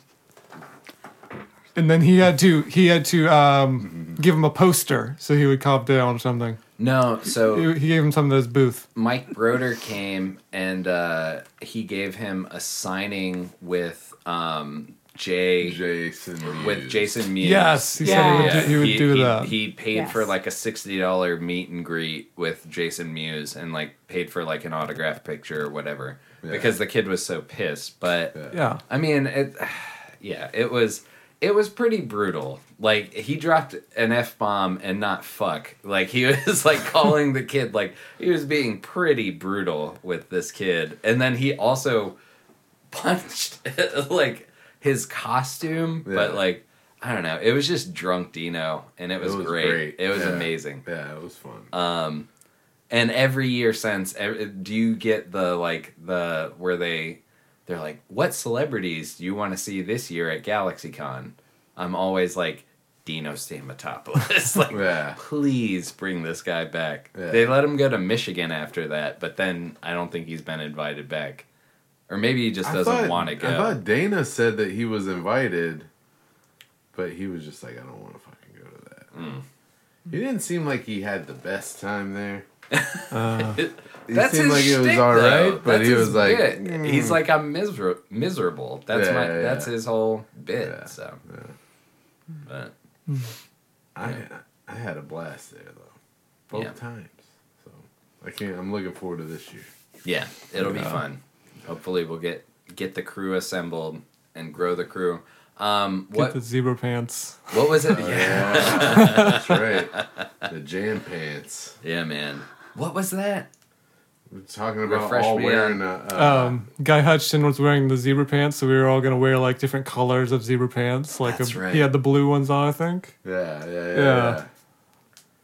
and then he had to he had to um, give him a poster so he would calm down or something. No, so He, he gave him something at his booth. Mike Broder came and uh, he gave him a signing with um, Jay Jason. with Mewes. Jason Mewes. Yes, he said he would, do, he would do he, that. He paid Yes. for like a sixty dollar meet and greet with Jason Mewes and like paid for like an autograph picture or whatever Yeah. because the kid was so pissed. But Yeah. yeah, I mean, it, yeah, it was it was pretty brutal. Like he dropped an f bomb and not fuck. Like he was like calling the kid like he was being pretty brutal with this kid, and then he also punched like his costume, but like. I don't know. It was just drunk Dino, and it was, was great. great. It was Yeah. amazing. Yeah, it was fun. Um, and every year since, ev- do you get the like the where they they're like, what celebrities do you want to see this year at GalaxyCon? I'm always like Dino Stamatopoulos. like, Yeah. please bring this guy back. Yeah. They let him go to Michigan after that, but then I don't think he's been invited back, or maybe he just doesn't want to go. I thought Dana said that he was invited, but he was just like, I don't want to fucking go to that. Mm. He didn't seem like he had the best time there. Uh, He That's seemed his like it was shtick, all though. right, but That's he was like, mm. he's like I'm miser- miserable. That's Yeah, my yeah, that's yeah. his whole bit. Yeah, So, yeah. but I I had a blast there though, both Yeah. times. So I can't. I'm looking forward to this year. yeah, it'll be Yeah. fun. Hopefully, we'll get get the crew assembled and grow the crew. Um, Get what the zebra pants. what was it? Oh, yeah, That's right. The jam pants. yeah, man. What was that? We're talking about Refresh all wearing a. a Um, Guy Hutchinson was wearing the zebra pants, so we were all gonna wear like different colors of zebra pants. Like That's a, right. he had the blue ones on, I think. yeah, yeah, yeah, Yeah. yeah.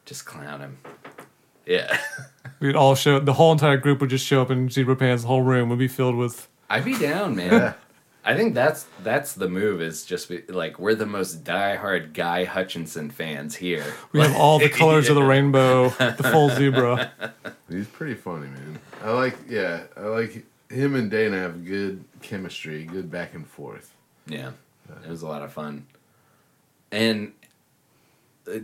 Just clown him. Yeah, We'd all show the whole entire group would just show up in zebra pants. The whole room would be filled with. I'd be down, man. Yeah. I think that's that's the move. Is just be, like we're the most diehard Guy Hutchinson fans here. We have all the colors of the rainbow, the full zebra. He's pretty funny, man. I like, yeah, I like him and Dana have good chemistry, good back and forth. Yeah, it was a lot of fun, and uh,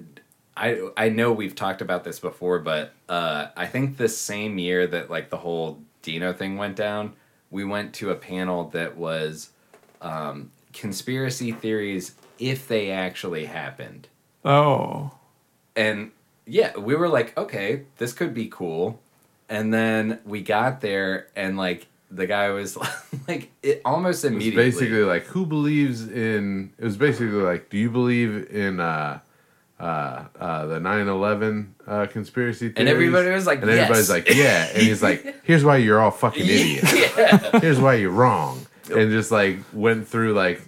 I I know we've talked about this before, but uh, I think the same year that like the whole Dino thing went down, we went to a panel that was um, conspiracy theories if they actually happened, Oh, and yeah, we were like, okay, this could be cool, and then we got there and like. The guy was like, it almost It was immediately. basically like, who believes in? It was basically like, do you believe in uh, uh, uh, the 9-11 uh, conspiracy theories? And everybody was like, and everybody's like, yeah. And he's like, here's why you're all fucking idiots. yeah. Here's why you're wrong. And just like went through like,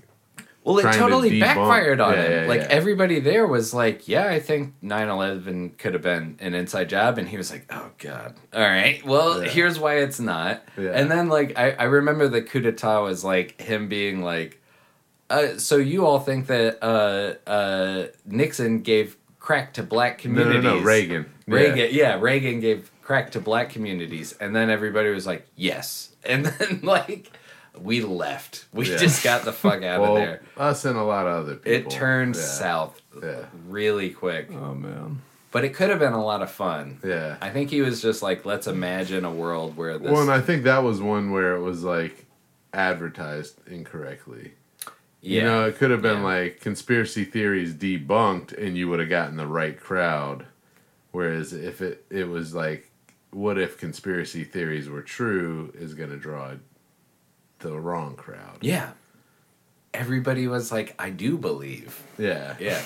Well, it trying to totally backfired on Yeah, him. yeah, like everybody there was like, "Yeah, I think 9/11 could have been an inside job," and he was like, "Oh God, all right, well, here's why it's not." And then like I, I remember the coup d'état was like him being like, uh, "So you all think that uh, uh, Nixon gave crack to black communities? no, no, communities?" no, Reagan. Yeah. Reagan, yeah, Reagan gave crack to black communities, and then everybody was like, "Yes," and then like we left. We Yeah. just got the fuck out Well, of there. us and a lot of other people. It turned Yeah. south Yeah. really quick, oh man. but it could have been a lot of fun. Yeah. I think he was just like, let's imagine a world where this. Well, and I think that was one where it was like advertised incorrectly. Yeah, You know, it could have been Yeah. like conspiracy theories debunked, and you would have gotten the right crowd. Whereas if it it was like, what if conspiracy theories were true, is going to draw the wrong crowd. yeah. Everybody was like, I do believe. Yeah, Yeah,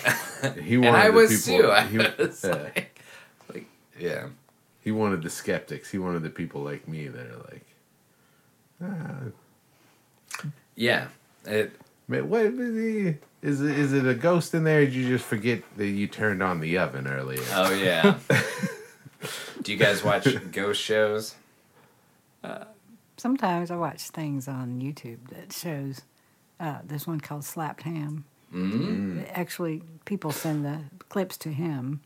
He and wanted I the was people- too. I he- was yeah. like, like, yeah. He wanted the skeptics. He wanted the people like me that are like, ah, Yeah, it. Man, what is it? Is it a ghost in there? Or did you just forget that you turned on the oven earlier? Oh yeah. Do you guys watch ghost shows? Sometimes I watch things on YouTube that shows. Uh, there's one called Slapped Ham. Mm. Actually, people send the clips to him,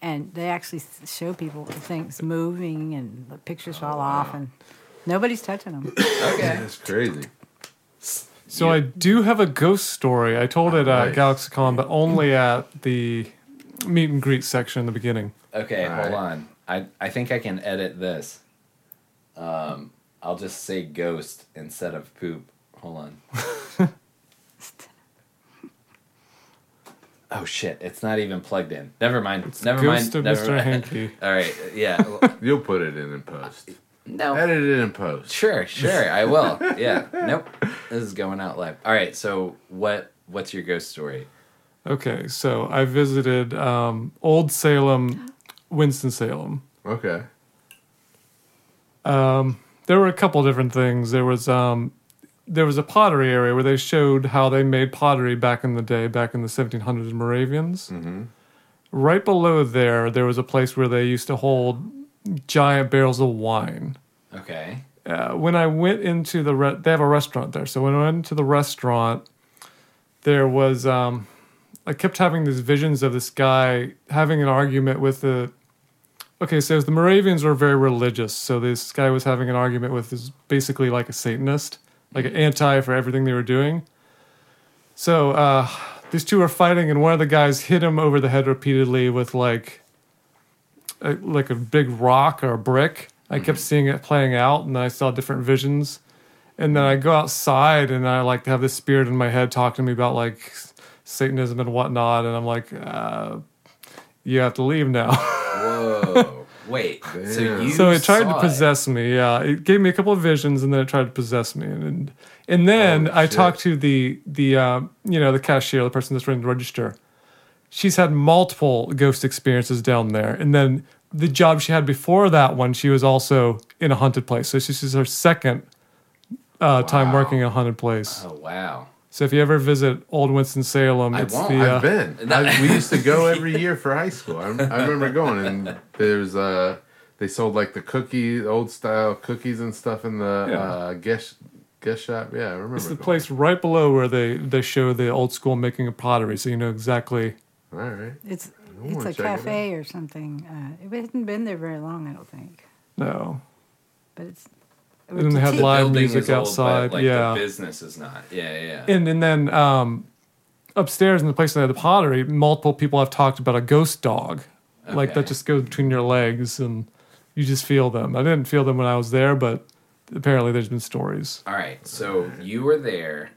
and they actually show people things moving and the pictures Oh, fall off, and nobody's touching them. Okay. That's crazy. So Yeah. I do have a ghost story. I told it at Nice. GalaxyCon, but only at the meet and greet section in the beginning. Okay, All hold right. on. I I think I can edit this. Um, I'll just say ghost instead of poop. Hold on. oh shit! It's not even plugged in. Never mind. Never Ghost mind. of Never Mr. mind. Hanky. All right. Yeah. You'll put it in in post. No. Edit it in post. Sure. Sure. I will. Yeah. Nope. This is going out live. All right. So what What's your ghost story? Okay, so I visited um, Old Salem, Winston Salem. Okay. Um, There were a couple different things. There was um, there was a pottery area where they showed how they made pottery back in the day, back in the 1700s Moravians. Mm-hmm. Right below there, there was a place where they used to hold giant barrels of wine. Okay. uh, when I went into the re- they have a restaurant there. So when I went into the restaurant, there was um, I kept having these visions of this guy having an argument with the. Okay, so the Moravians were very religious. So this guy was having an argument with is basically like a Satanist, like an anti for everything they were doing. So uh, these two were fighting, and one of the guys hit him over the head repeatedly with like a, like a big rock or a brick. I kept seeing it playing out, and I saw different visions. And then I go outside, and I like to have this spirit in my head talking to me about like Satanism and whatnot. And I'm like, uh, you have to leave now. Whoa. Wait. So you so it tried to saw possess me. Yeah, it gave me a couple of visions, and then it tried to possess me. And and then Oh, I shit. talked to the the uh, you know the cashier, the person that's running the register. She's had multiple ghost experiences down there, and then the job she had before that one, she was also in a haunted place. So this is her second uh, time working in a haunted place. Oh wow. So if you ever visit Old Winston Salem, I it's won't. the uh, I've been. I, we used to go every year for high school. I, I remember going, and there's uh, they sold like the cookie, old style cookies and stuff in the Yeah. uh, guest guest shop. Yeah, I remember. it's the going. place right below where they they show the old school making of pottery, so you know exactly. All right. It's I it's a check it cafe or something. Uh, it hadn't been there very long, I don't think. No, But it's. And then they have The live building music is old, but, outside, like yeah. the business is not. Yeah, yeah. and and then um, upstairs in the place that had the pottery, multiple people have talked about a ghost dog, like that just goes between your legs and you just feel them. I didn't feel them when I was there, but apparently there's been stories. All right, so you were there.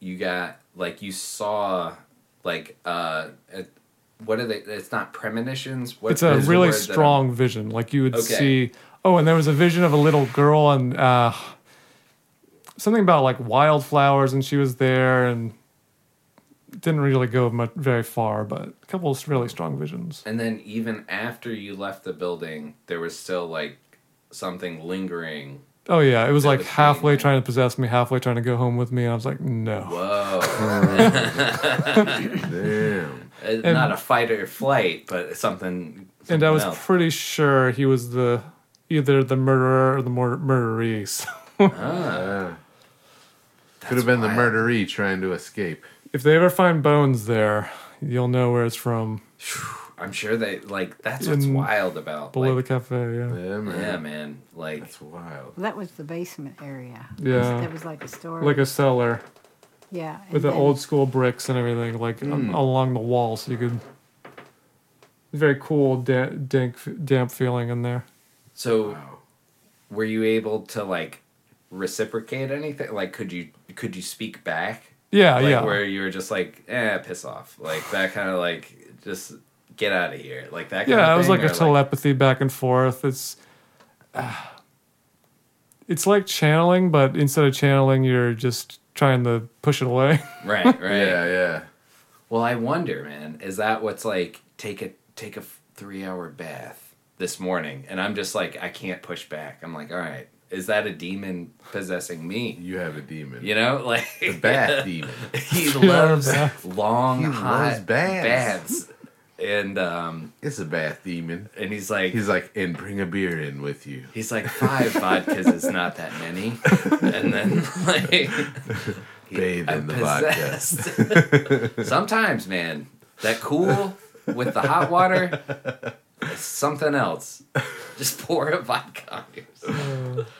You got like you saw like uh, it, what are they? It's not premonitions. What it's a really word that I'm- strong vision. Like you would Okay. see. Oh, and there was a vision of a little girl and uh, something about like wildflowers, and she was there and didn't really go much very far, but a couple of really strong visions. And then even after you left the building, there was still like something lingering. Oh yeah, it was That like was halfway being- trying to possess me, halfway trying to go home with me, and I was like, no. Whoa! Damn. Uh, not a fight or flight, but something. And I was else. pretty sure he was the either the murderer or the mur- murderee. So Ah, Could have been the wild. murderee trying to escape. if they ever find bones there, you'll know where it's from. I'm sure they like. That's what's In- wild about Below like, the cafe, yeah. Yeah, man. Yeah, man. Like That's wild. That was the basement area. Yeah. That was like a store. Like a cellar yeah. and with the then- old school bricks and everything, like um, along the wall, so you could. Very cool, da- dank, damp feeling in there. so. Wow. Were you able to like reciprocate anything? Like, could you could you speak back? Yeah, like, yeah. Where you were just like, eh, piss off, like that kind of like just get out of here, like that. Kind yeah, of it was thing, like a or, telepathy back and forth. It's uh, it's like channeling, but instead of channeling, you're just trying to push it away. right, right. Yeah, yeah. Well, I wonder, man, is that what's like take a take a three hour bath this morning, and I'm just like I can't push back. I'm like, all right, is that a demon possessing me? You have a demon. You know, like The bath demon. he loves bath. long He hot loves baths. baths. And um It's a bath demon. and he's like He's like, and bring a beer in with you. He's like five vodkas is not that many, and then like Bathe in the vodka. Sometimes, man, that cool with the hot water, is something else. Just pour a vodka on yourself.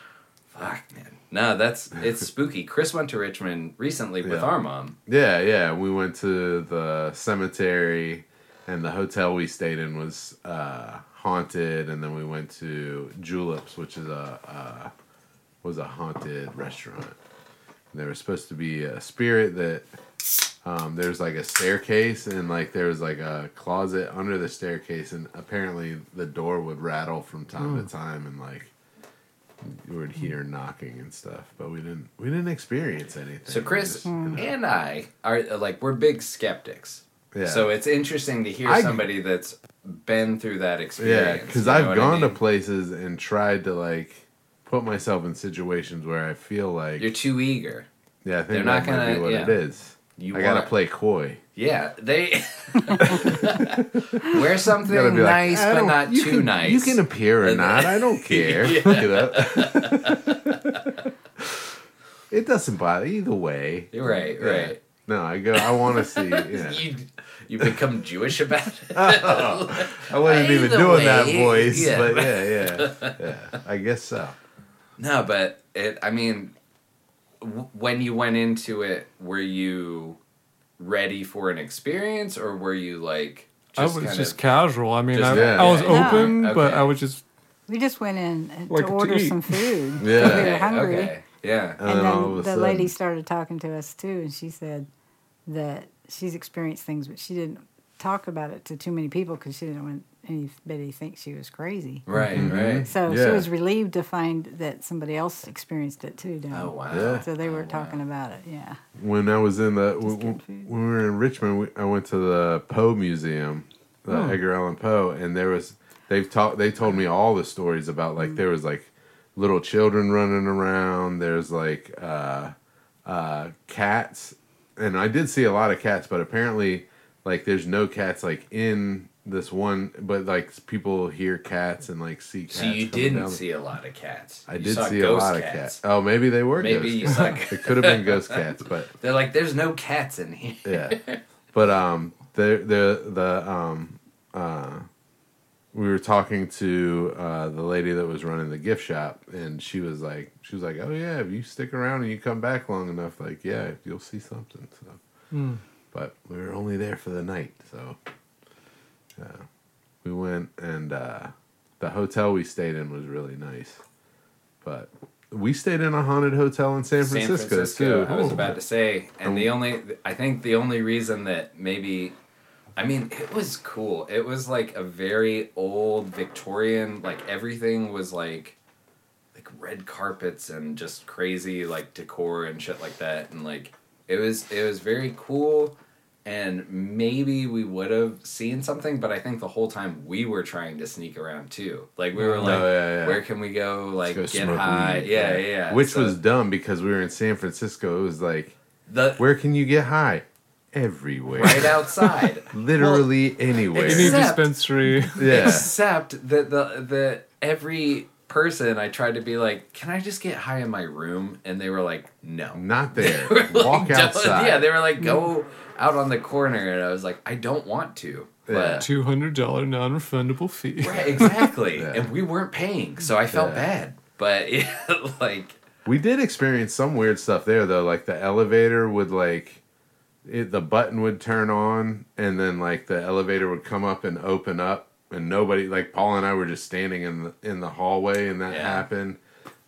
Fuck, man. No, that's it's spooky. Chris went to Richmond recently with Yeah. our mom. Yeah, yeah. We went to the cemetery, and the hotel we stayed in was uh, haunted. And then we went to Juleps, which is a uh, was a haunted restaurant. And there was supposed to be a spirit that um, there's like a staircase, and like there was like a closet under the staircase, and apparently the door would rattle from time to time, and like you would hear knocking and stuff, but we didn't we didn't experience anything. So Chris just, you know, and I are uh, like we're big skeptics. Yeah. So it's interesting to hear I- somebody that's been through that experience. yeah, because I've what I gone to places and tried to like put myself in situations where I feel like You're too eager. yeah, I think they're that not gonna- be what yeah. it is. You I gotta play coy. Yeah, they wear something like, nice, but don't- too can- nice. You can appear or not. I don't care. Yeah. You know? it doesn't bother either way. Right, Yeah. right. No, I go. I want to see. Yeah. You you become Jewish about it. I wasn't even Either doing that voice, yeah. but yeah, yeah, yeah. I guess so. No, but it. I mean, w- when you went into it, were you ready for an experience, or were you like? I was kind just of- casual. I mean, Just- I, Yeah. I was Yeah. open, but Okay. I was just We just went in uh, Like to to order eat. some food. Yeah. we were hungry. okay, yeah. And, And then all of a the sudden, lady started talking to us too, and she said that she's experienced things, but she didn't talk about it to too many people because she didn't want anybody to think she was crazy. Right, Mm-hmm. right. So she was relieved to find that somebody else experienced it too. Down. Oh wow. Yeah. So they were Oh, talking wow. about it. Yeah. when I was in the Just when, when we were in Richmond, we, I went to the Poe Museum, the Oh. Edgar Allan Poe, and there was they've talked. They told me all the stories about like there was like little children running around. There's like uh, uh, cats, and I did see a lot of cats, but apparently like there's no cats like in this one, but like people hear cats and like see cats. So you didn't down. see a lot of cats. I You did saw see a lot of cats. Oh, maybe they were. Maybe you cats. saw- it could have been ghost cats, but They're like, there's no cats in here. yeah. But um, the the the um uh, we were talking to uh the lady that was running the gift shop, and she was like, she was like, oh yeah, if you stick around and you come back long enough, like yeah, you'll see something. So, Hmm. but we were only there for the night, so yeah, we went and uh, the hotel we stayed in was really nice, but. We stayed in a haunted hotel in San San Francisco, Francisco. too. I was about to say, and the only, I think the only reason that maybe, I mean, it was cool. It was like a very old Victorian, like everything was like, like red carpets and just crazy like decor and shit like that, and like it was, it was very cool. And maybe we would have seen something, but I think the whole time we were trying to sneak around too. Like we were Oh, like, yeah, yeah. where can we go? Like go get high? Yeah, yeah, yeah. Which So was dumb because we were in San Francisco. It was like, the where can you get high? Everywhere. right outside. Literally anywhere. any dispensary. yeah. Except that the the every person I tried to be like, can I just get high in my room? And they were like, no. Not there. They like, Walk outside. Yeah, they were like, go out on the corner, and I was like, I don't want to. Yeah. But Two hundred dollar non refundable fee. right, exactly, Yeah. and we weren't paying, so I felt Yeah. bad. But yeah, like We did experience some weird stuff there though. Like the elevator would like it, the button would turn on and then like the elevator would come up and open up and nobody like Paul and I were just standing in the in the hallway and that Yeah. happened.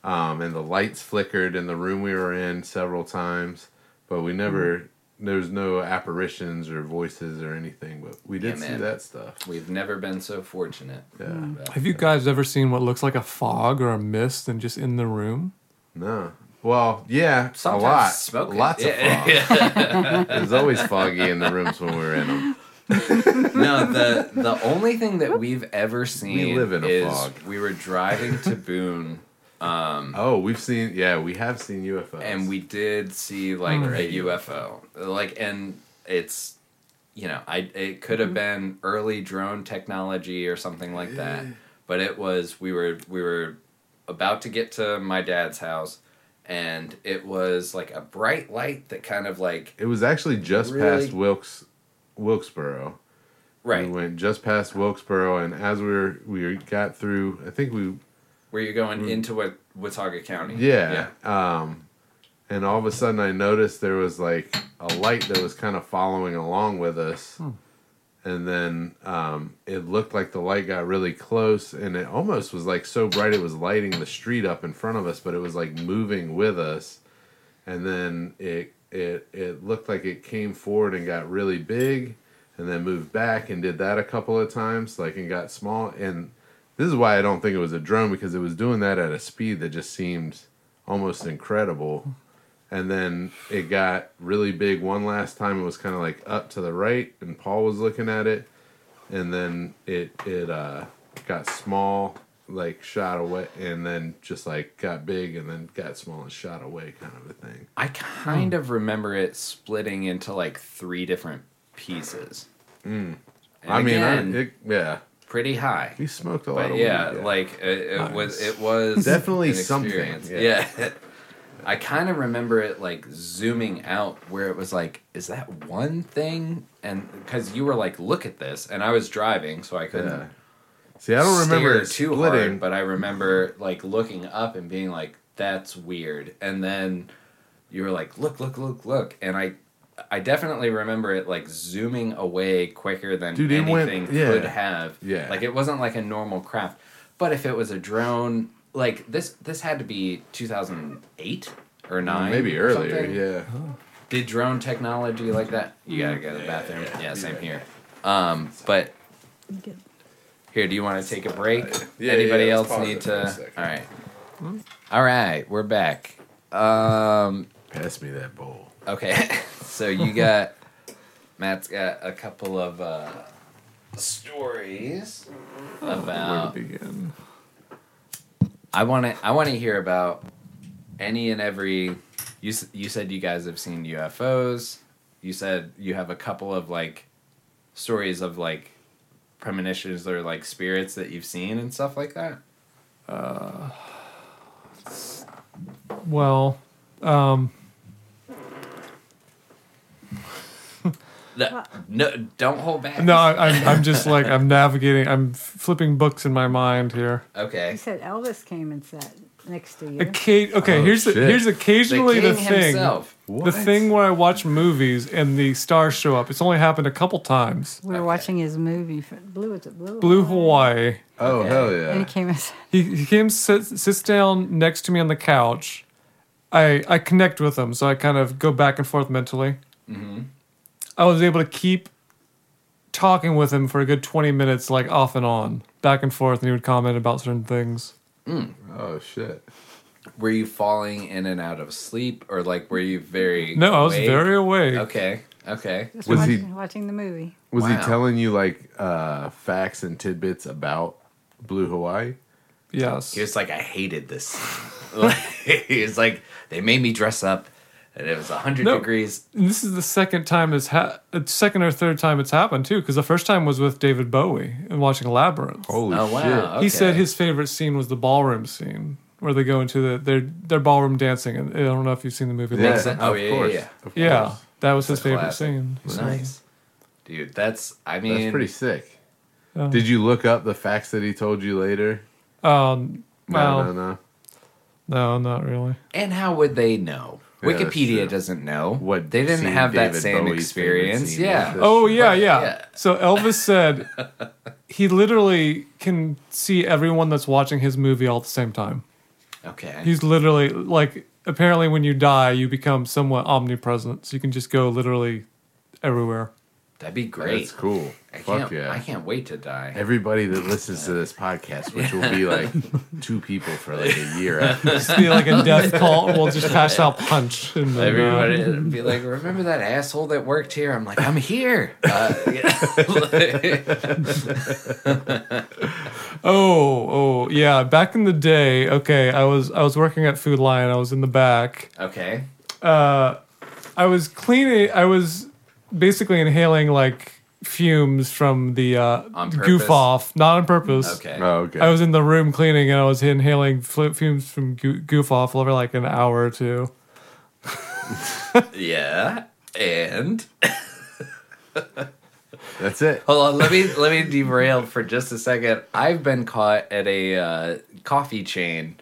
Um, and the lights flickered in the room we were in several times, but we never there was no apparitions or voices or anything, but we did Yeah, see that stuff. we've never been so fortunate. Yeah. But- Have you guys ever seen what looks like a fog or a mist and just in the room? No. Well, yeah, Sometimes a lot. smoking. Lots Yeah, of fog. It was always foggy in the rooms when we were in them. no, the the only thing that we've ever seen live in a is fog. we were driving to Boone. Um, Oh, we've seen. Yeah, we have seen UFOs. and we did see like Mm. a UFO, like, and it's you know, I it could have been early drone technology or something like that, but it was we were we were about to get to my dad's house, and it was like a bright light that kind of like It was actually just Really? past Wilkes, Wilkesboro. right We went just past Wilkesboro, and as we were we got through, I think we where you're going into what Watauga County. yeah, um, and all of a sudden I noticed there was like a light that was kind of following along with us. And then um, it looked like the light got really close, and it almost was like so bright it was lighting the street up in front of us, but it was like moving with us. And then it it it looked like it came forward and got really big, and then moved back and did that a couple of times, like and got small. And This is why I don't think it was a drone because it was doing that at a speed that just seemed almost incredible. And then it got really big one last time. It was kind of like up to the right, and Paul was looking at it, and then it it uh, got small, like shot away, and then just like got big, and then got small and shot away, kind of a thing. I kind of remember it splitting into like three different pieces. And I mean, I, it, yeah, pretty high. he smoked a lot But of yeah, weed. like it, it Nice. was. It was Definitely something, yeah. Yeah. I kind of remember it like zooming out where it was like, is that one thing? And because you were like, look at this, and I was driving, so I couldn't. Yeah. See, I don't remember it too splitting, hard, but I remember like looking up and being like, "That's weird." And then you were like, "Look, look, look, look!" And I, I definitely remember it like zooming away quicker than Dude, it went- anything yeah. could have. Yeah. like it wasn't like a normal craft. But if it was a drone, like this, this had to be two thousand eight or nine, maybe earlier. something. Yeah. Did drone technology like that? You gotta go to the bathroom. Yeah, same here. Um, but here, do you want to take a break? Yeah, Anybody yeah, else need it for a to? second. All right. All right, we're back. Um, Pass me that bowl. okay, so you got Matt's got a couple of uh, stories Where to about. begin? I want to. I want to hear about any and every. You you said you guys have seen UFOs. You said you have a couple of like stories of like premonitions or like spirits that you've seen and stuff like that. Well, um, No, no don't hold back. no, I, I'm I'm just like I'm navigating. I'm flipping books in my mind here. Okay. You said Elvis came and sat next to you. Occa- okay, Oh, here's the, shit. here's The occasionally king the, thing. himself. The thing where I watch movies and the stars show up. It's only happened a couple times. we were Okay. watching his movie. For, Blue, is it Blue? Blue Hawaii. Oh Okay. hell And he yeah! came and. He, he came sits, sits down next to me on the couch. I I connect with him, so I kind of go back and forth mentally. Mm-hmm. I was able to keep talking with him for a good twenty minutes, like off and on, back and forth, and he would comment about certain things. Oh shit! Were you falling in and out of sleep, or like were you very? No, I was awake? very awake. Okay. Okay. Just Was he- watching, watching the movie. Was Wow. he telling you like uh, facts and tidbits about Blue Hawaii? Yes. He was like, I hated this. Like, he was like, they made me dress up, and it was hundred No. degrees. And this is the second time it's ha- second or third time it's happened too, because the first time was with David Bowie and watching Labyrinth. Holy Oh shit! wow! He said his favorite scene was the ballroom scene where they go into the their their ballroom dancing, and I don't know if you've seen the movie. Yeah, Makes sense. Oh, of yeah, course. yeah, yeah. Of Yeah, that was his It's a favorite classic. scene. So, nice, dude. That's I mean, That's pretty sick. uh, Did you look up the facts that he told you later? Um, well, no, no, no. no, not really. And how would they know? Yeah, Wikipedia true. doesn't know. What they didn't scene have that same Bowie's experience. Yeah. was. Oh yeah, yeah, yeah. So Elvis said he literally can see everyone that's watching his movie all at the same time. Okay. He's literally like apparently when you die you become somewhat omnipresent, so you can just go literally everywhere. That'd be great. That's cool. I Fuck can't. yeah! I can't wait to die. Everybody that listens to this podcast, which will be like two people for like a year after. Just be like a death call. We'll just pass out punch. And then, Everybody would be like, "Remember that asshole that worked here?" I'm like, "I'm here." Uh, yeah. Oh, oh, yeah. Back in the day, okay, I was I was working at Food Lion. I was in the back. okay. Uh, I was cleaning. I was basically inhaling like fumes from the uh, On goof off, not on purpose. Okay. Oh, okay. I was in the room cleaning and I was inhaling fl- fumes from goo- goof off over like an hour or two. Yeah. And That's it. hold on, let me let me derail for just a second. I've been caught at a uh, coffee chain,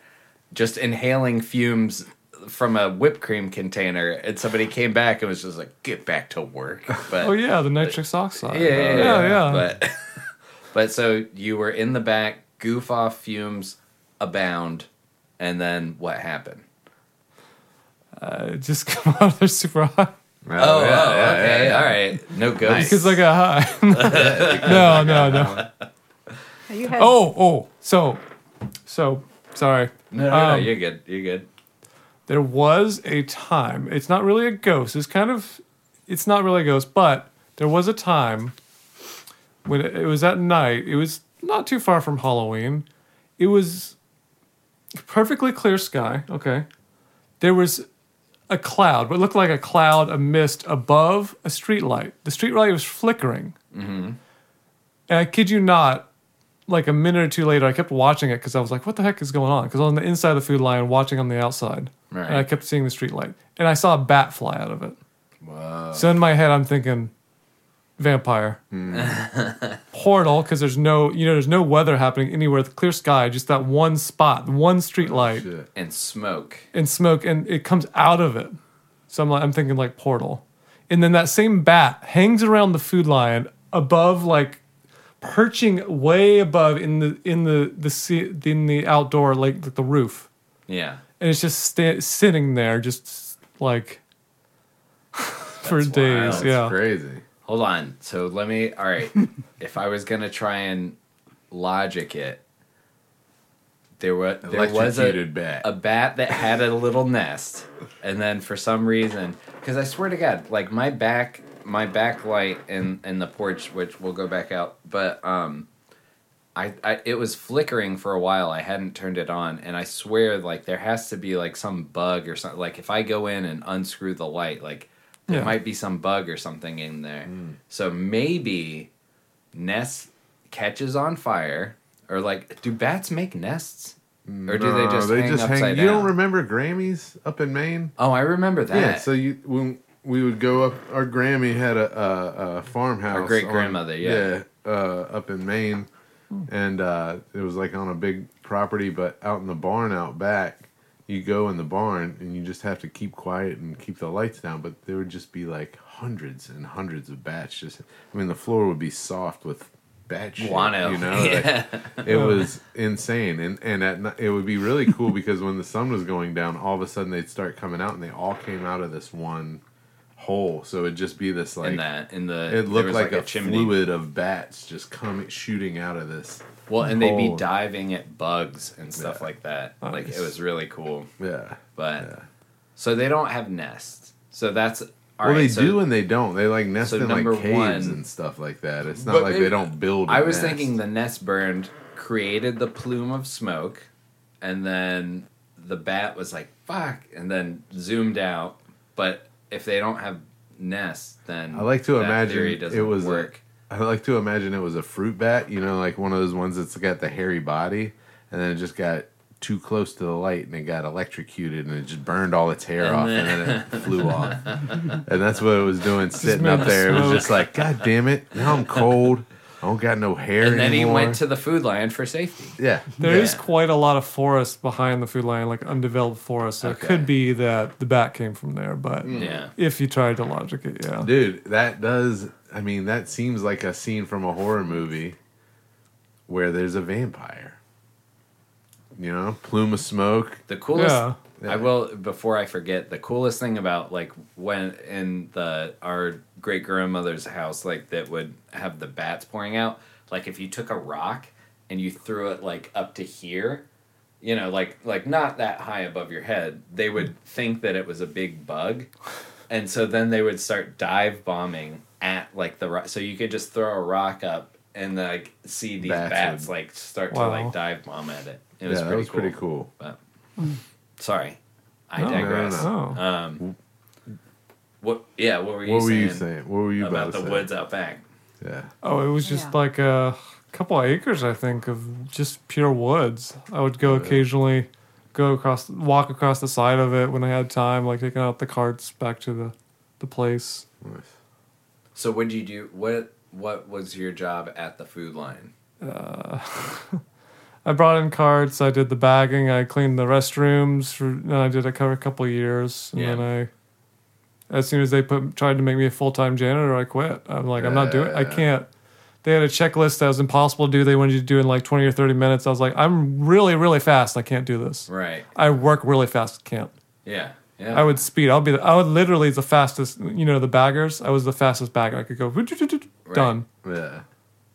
just inhaling fumes from a whipped cream container, and somebody came back and was just like, "Get back to work." But Oh yeah, the nitrous oxide. yeah, yeah, yeah, yeah. But but so you were in the back, goof off fumes abound, and then what happened? Uh, just come out there super hot Oh, oh, okay, all right, no ghosts. because I got high. no, no, no. You had Oh, oh, so, so sorry. No, no, no, Um, you're good. You're good. There was a time. It's not really a ghost. It's kind of. It's not really a ghost, but there was a time when it, it was at night. It was not too far from Halloween. It was perfectly clear sky. Okay, there was a cloud, what looked like a cloud, a mist above a street light. The street light was flickering. Mm-hmm. And I kid you not, like a minute or two later, I kept watching it because I was like, what the heck is going on? Because I was on the inside of the Food Lion watching on the outside. Right. And I kept seeing the street light. And I saw a bat fly out of it. Wow. So in my head, I'm thinking vampire. Hmm. Portal, because there's no, you know, there's no weather happening anywhere. The clear sky, just that one spot, one street oh, light Shit. And smoke. and smoke, and it comes out of it. So I'm like, I'm thinking like portal, and then that same bat hangs around the Food Lion above, like perching way above in the in the the sea, in the outdoor like the roof, Yeah. and it's just sta- sitting there, just like for That's days. wild. That's yeah, crazy. Hold on. So let me. All right. if I was gonna try and logic it, there was there was a, bat. a bat that had a little nest, and then for some reason, because I swear to God, like my back, my backlight in in the porch, which will go back out, but um. I, I it was flickering for a while. I hadn't turned it on, and I swear, like there has to be like some bug or something. Like if I go in and unscrew the light, like there Yeah. might be some bug or something in there. Hmm. So maybe nest catches on fire, or like, do bats make nests, or do they No, just hang upside You down? don't remember Grammys up in Maine? oh, I remember that. Yeah. So you when we would go up, our Grammy had a, a, a farmhouse. Our great-grandmother, on- yeah. uh, up in Maine, and uh, it was like on a big property, but out in the barn out back. You go in the barn and you just have to keep quiet and keep the lights down, but there would just be like hundreds and hundreds of bats. Just, I mean, the floor would be soft with bat shit. Guano. You know, Like, it was insane and and at, it would be really cool because when the sun was going down all of a sudden they'd start coming out and they all came out of this one hole so it'd just be this like in that in the it looked was like, a, chimney. fluid of bats just coming shooting out of this Well, and they'd be diving at bugs and stuff Yeah. like that. Like it was really cool. yeah But Yeah. so they don't have nests. So that's all well right, they so do and they don't they like nest so in like caves one- and stuff like that it's not like they don't build I I was thinking the nest burned, created the plume of smoke, and then the bat was like "fuck," and then zoomed out. But if they don't have nests, then I like to imagine it doesn't was work. I like to imagine it was a fruit bat, you know, like one of those ones that's got the hairy body, and then it just got too close to the light and it got electrocuted and it just burned all its hair And off then- and then it flew off. And that's what it was doing, sitting up the there. It was just like, God damn it, now I'm cold. I don't got no hair and then he went to the Food Lion for safety. yeah, There is Yeah. quite a lot of forest behind the Food Lion, like undeveloped forest. So Okay. it could be that the bat came from there, but mm. Yeah. if you tried to logic it, yeah. dude, that does. I mean, that seems like a scene from a horror movie where there's a vampire. You know, plume of smoke. The coolest Yeah. I will before I forget the coolest thing about like when in the our great grandmother's house like that would have the bats pouring out like if you took a rock and you threw it like up to here you know like like not that high above your head they would think that it was a big bug and so then they would start dive bombing at like the rock so you could just throw a rock up and like see these Bats bats, would- like start Wow. to like dive bomb at it it was yeah, pretty that was cool. pretty cool. But sorry, I No, no, digress. no. Um, what? Yeah, what were you What were saying? you saying? What were you about about, the say? woods out back? Yeah. Oh, it was just Yeah. like a couple of acres, I think, of just pure woods. I would go occasionally, go across, walk across the side of it when I had time, like taking out the carts back to the, the place. Nice. So what did you do? What What was your job at the Food Lion? Uh, I brought in carts. I did the bagging. I cleaned the restrooms. For, and I did it for a couple of years, and Yeah. then I, as soon as they put tried to make me a full time janitor, I quit. I'm like, I'm not doing. I can't. They had a checklist that was impossible to do. They wanted you to do in like 20 or 30 minutes. I was like, I'm really, really fast. I can't do this. Right. I work really fast. Can't. Yeah. Yeah. I would speed. I'll be. The, I would literally the fastest. You know the baggers. I was the fastest bagger. I could go. Right. Done. Yeah.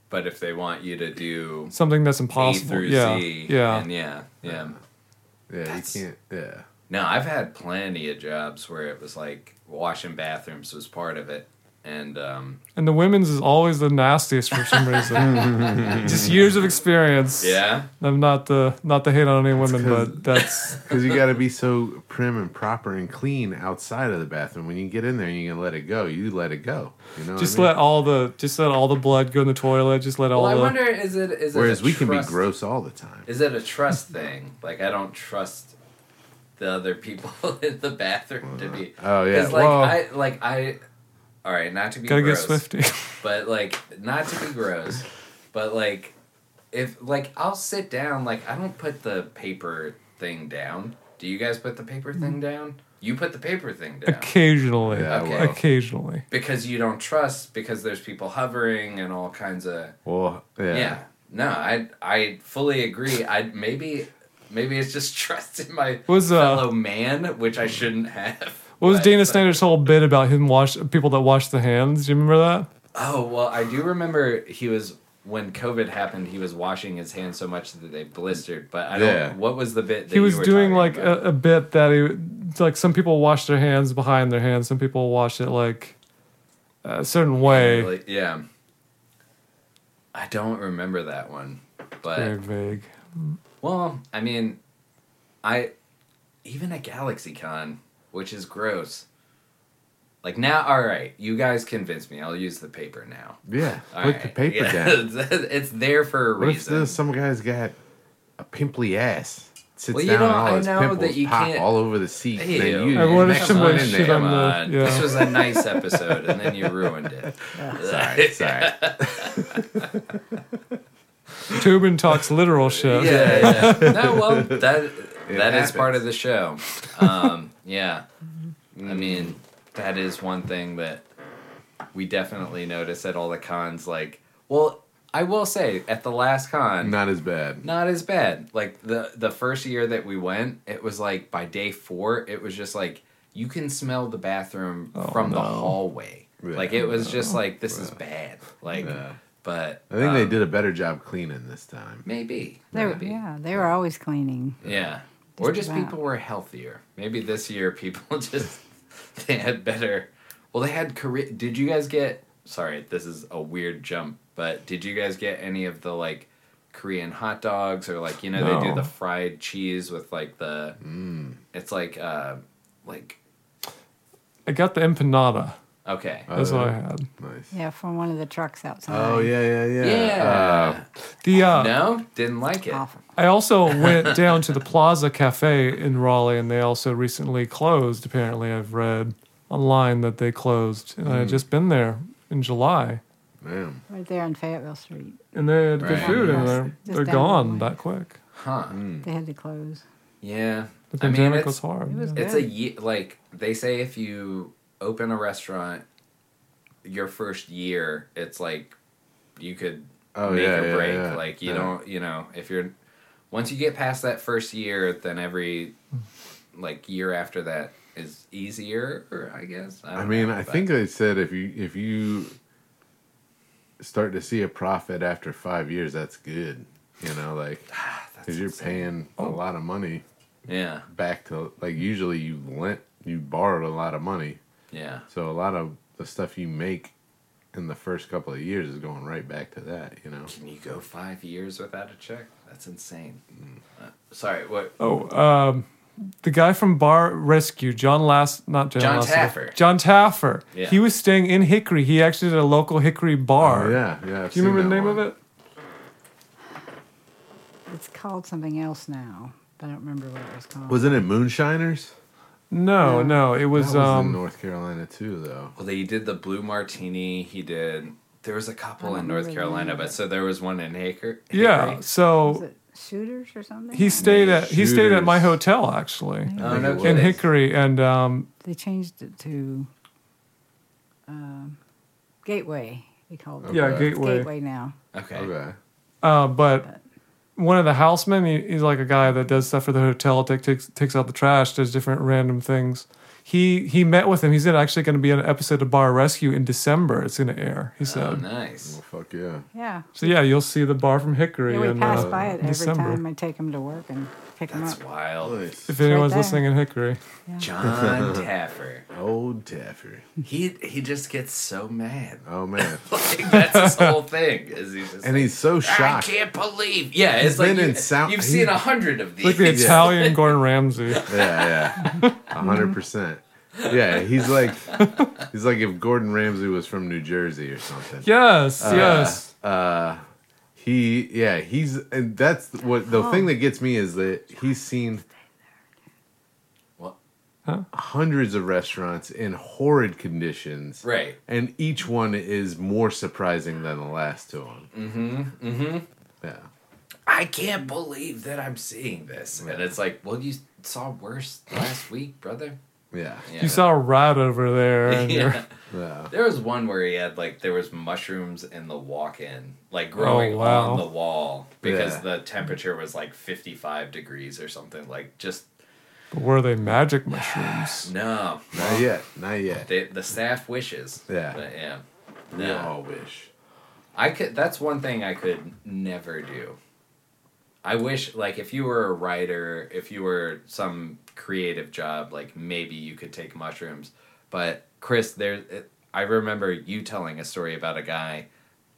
but if they want you to do Something that's A impossible. through yeah. Z, yeah. and yeah, yeah. Yeah, That's- you can't. Yeah. No, I've had plenty of jobs where it was like washing bathrooms was part of it, and um, And the women's is always the nastiest for some reason. Just years of experience. yeah, I'm not the not to hate on any women, 'cause- but that's Because you got to be so prim and proper and clean outside of the bathroom. When you get in there and you can let it go, you let it go. You know. just I mean? let all the just let all the blood go in the toilet. Just let all Well, I the wonder is it is it Whereas a we can be gross all the time. Is it a trust thing? Like I don't trust the other people in the bathroom to be. Oh yeah. like well, I like I. All right, not to be gotta get gross, swifty. but like not to be gross, but like if like I'll sit down. Like I don't put the paper thing down. Do you guys put the paper Mm. thing down? You put the paper thing down occasionally. Yeah, Okay. well, Occasionally. because you don't trust because there's people hovering and all kinds of well, yeah. yeah. No, I I fully agree. I maybe maybe it's just trust in my Was, uh, fellow man, which I shouldn't have. What was But- Dana but- Snyder's whole bit about him wash people that wash the hands? Do you remember that? Oh well, I do remember he was when COVID happened. He was washing his hands so much that they blistered. But I don't. Yeah. What was the bit? That he was you were doing like a, a bit that he like some people wash their hands behind their hands, some people wash it like a certain way. Like, yeah. I don't remember that one, but Very vague. Well, I mean, I even at GalaxyCon, which is gross. Like now, all right, you guys convinced me. I'll use the paper now. Yeah. All Put right, the paper yeah, down. it's, it's there for a What if reason. there's some guy's got a pimply ass? Sits Well, you down know, and all I his know pimples that you pop can't- all over the seat. and Ew. then you, I wanted next if in shit there. on Come the- on, yeah. this was a nice episode, and then you ruined it. Sorry, sorry. Tobin talks literal shit. yeah, yeah. No, well, that that is happens. part of the show. Um, yeah, I mean, that is one thing that we definitely notice at all the cons. Like, well, I will say at the last con, Not as bad. not as bad. Like the the first year that we went, it was like by day four, it was just like you can smell the bathroom from the hallway. Yeah. like it was just like this is bad. Like, Yeah. But I think they um, did a better job cleaning this time. maybe. They were, yeah, they were always cleaning. Yeah. Or Just just about. people were healthier. Maybe this year people just they had better. Well, they had Korea. Did you guys get? Sorry, this is a weird jump, but did you guys get any of the like Korean hot dogs or like you know they do the fried cheese with like the? Mm. It's like uh like I got the empanada. Okay. That's Oh, what I yeah. had. Nice. Yeah, from one of the trucks outside. Oh yeah, yeah, yeah. yeah. The uh, no, didn't like it. Awful. I also went down to the Plaza Cafe in Raleigh, and they also recently closed. Apparently, I've read online that they closed, and I had just been there in July, Uh, damn. Right there on Fayetteville Street. and they had good Right. food in Just- there. just They're down the gone way. that quick. Huh. They had to close. Yeah. The I mean, pandemic it's- was hard. it was yeah. It's a ye- like they say if you open a restaurant your first year, it's like you could Oh, make yeah, or break. yeah. Like you don't, you know, if you're once you get past that first year, then every like year after that is easier. I guess. I, I mean, know, I but- think they said if you if you start to see a profit after five years, that's good. You know, like ah, because you're insane. paying a oh. lot of money Yeah, back to like usually you lent you borrowed a lot of money, yeah. so a lot of the stuff you make in the first couple of years is going right back to that. You know. Can you go five years without a check? That's insane. Uh, sorry, what? Oh, um, the guy from Bar Rescue, John Last, not John, John Lasseter, Taffer. John Taffer. Yeah. He was staying in Hickory. He actually did a local Hickory bar. Oh, yeah, yeah. I've Do you remember the that name of it? It's called something else now, but I don't remember what it was called. Wasn't it Moonshiners? No, no. It was, that was in um, North Carolina too, though. Well, they did the blue martini. He did. There was a couple in North remember Carolina, but so there was one in Haker. yeah. Hickory. was So it Shooters or something? he stayed at he stayed at my hotel actually Oh no In in kidding. Hickory, and um, They changed it to um, Gateway. They called it. yeah, Okay. It's Gateway. Gateway now. Okay. Okay. Uh, but one of the housemen, he, he's like a guy that does stuff for the hotel, take, takes takes out the trash, does different random things. he he met with him. He's in- actually going to be in an episode of Bar Rescue in December. It's going to air. He Oh, said. nice. Well, fuck yeah. Yeah. So yeah, you'll see the bar from Hickory. Yeah, we in, pass uh, by it every December. time I take him to work and pick him That's up. wild. Nice. If anyone's there. listening in Hickory, John Taffer. Old Taffer. He he just gets so mad. Oh man. Like that's his whole thing. Is he just And he's so shocked. I can't believe. Yeah, it's He's like been you, in South- you've he- seen a hundred of these. like the Italian Gordon Ramsay. Yeah, yeah. A hundred percent. Yeah, he's like he's like if Gordon Ramsay was from New Jersey or something. Yes, yes. Uh he yeah, he's and that's what the thing that gets me is that he's seen What? hundreds of restaurants in horrid conditions. Right. And each one is more surprising than the last to him. Mm-hmm. Mm-hmm. Yeah. I can't believe that I'm seeing this. And it's like, well, you saw worse last week, brother. Yeah. Yeah. You saw a rat over there. Yeah. Yeah. There was one where he had like there was mushrooms in the walk-in, like growing Oh, wow. on the wall because Yeah. the temperature was like 55 degrees or something. Like just were they magic mushrooms? no, Not yet. Not yet. the the staff wishes. Yeah. but yeah. We No. all wish. I could. That's one thing I could never do. I wish, like, if you were a writer, if you were some creative job, like maybe you could take mushrooms. But Chris, there, it, I remember you telling a story about a guy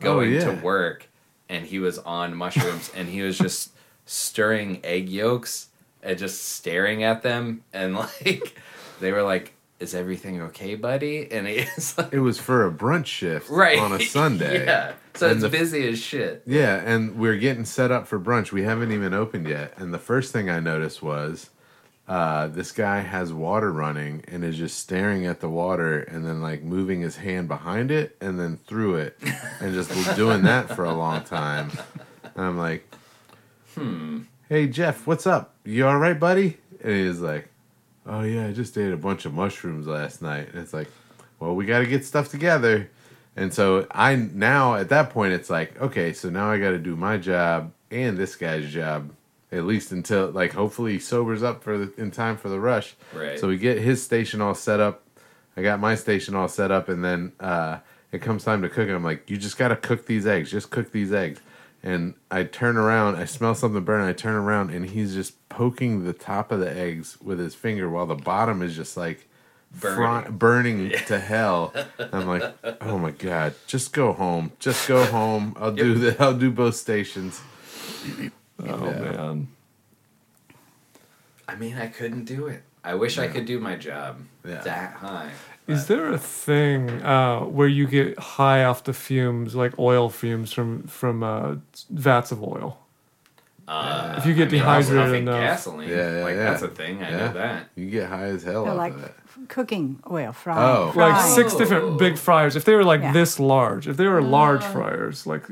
Oh, going to Oh, yeah. work, and he was on mushrooms, and he was just stirring egg yolks and just staring at them, and like, they were like, "Is everything okay, buddy?" And he's like. It was for a brunch shift Right. on a Sunday. yeah. So And it's the- busy as shit. Yeah, and we're getting set up for brunch. We haven't even opened yet. And the first thing I noticed was uh, this guy has water running and is just staring at the water and then like moving his hand behind it and then through it and just doing that for a long time. And I'm like, hmm. Hey, Jeff, what's up? You all right, buddy? And he's like, Oh, yeah, I just ate a bunch of mushrooms last night. And it's like, Well, we got to get stuff together. And so I now at that point it's like okay, so now I got to do my job and this guy's job at least until like hopefully he sobers up for the, in time for the rush. Right. So we get his station all set up. I got my station all set up, and then uh, it comes time to cook. And I'm like, you just got to cook these eggs. Just cook these eggs. And I turn around, I smell something burn. I turn around, and he's just poking the top of the eggs with his finger, while the bottom is just like Burning. fry- burning to hell. I'm like, oh my god, just go home. Just go home. I'll do the. I'll do both stations. Oh Yeah. man. I mean, I couldn't do it. I wish I could do my job Yeah. that high. Is there a thing uh, where you get high off the fumes, like oil fumes from from uh, vats of oil? Uh, If you get I mean, also dehydrated enough. gasoline. Yeah, yeah, like yeah. that's a thing. I Yeah. know that. You get high as hell They're off like of that. cooking oil, fry, Oh. Like six different big fryers. If they were like Yeah. this large, if they were large fryers, like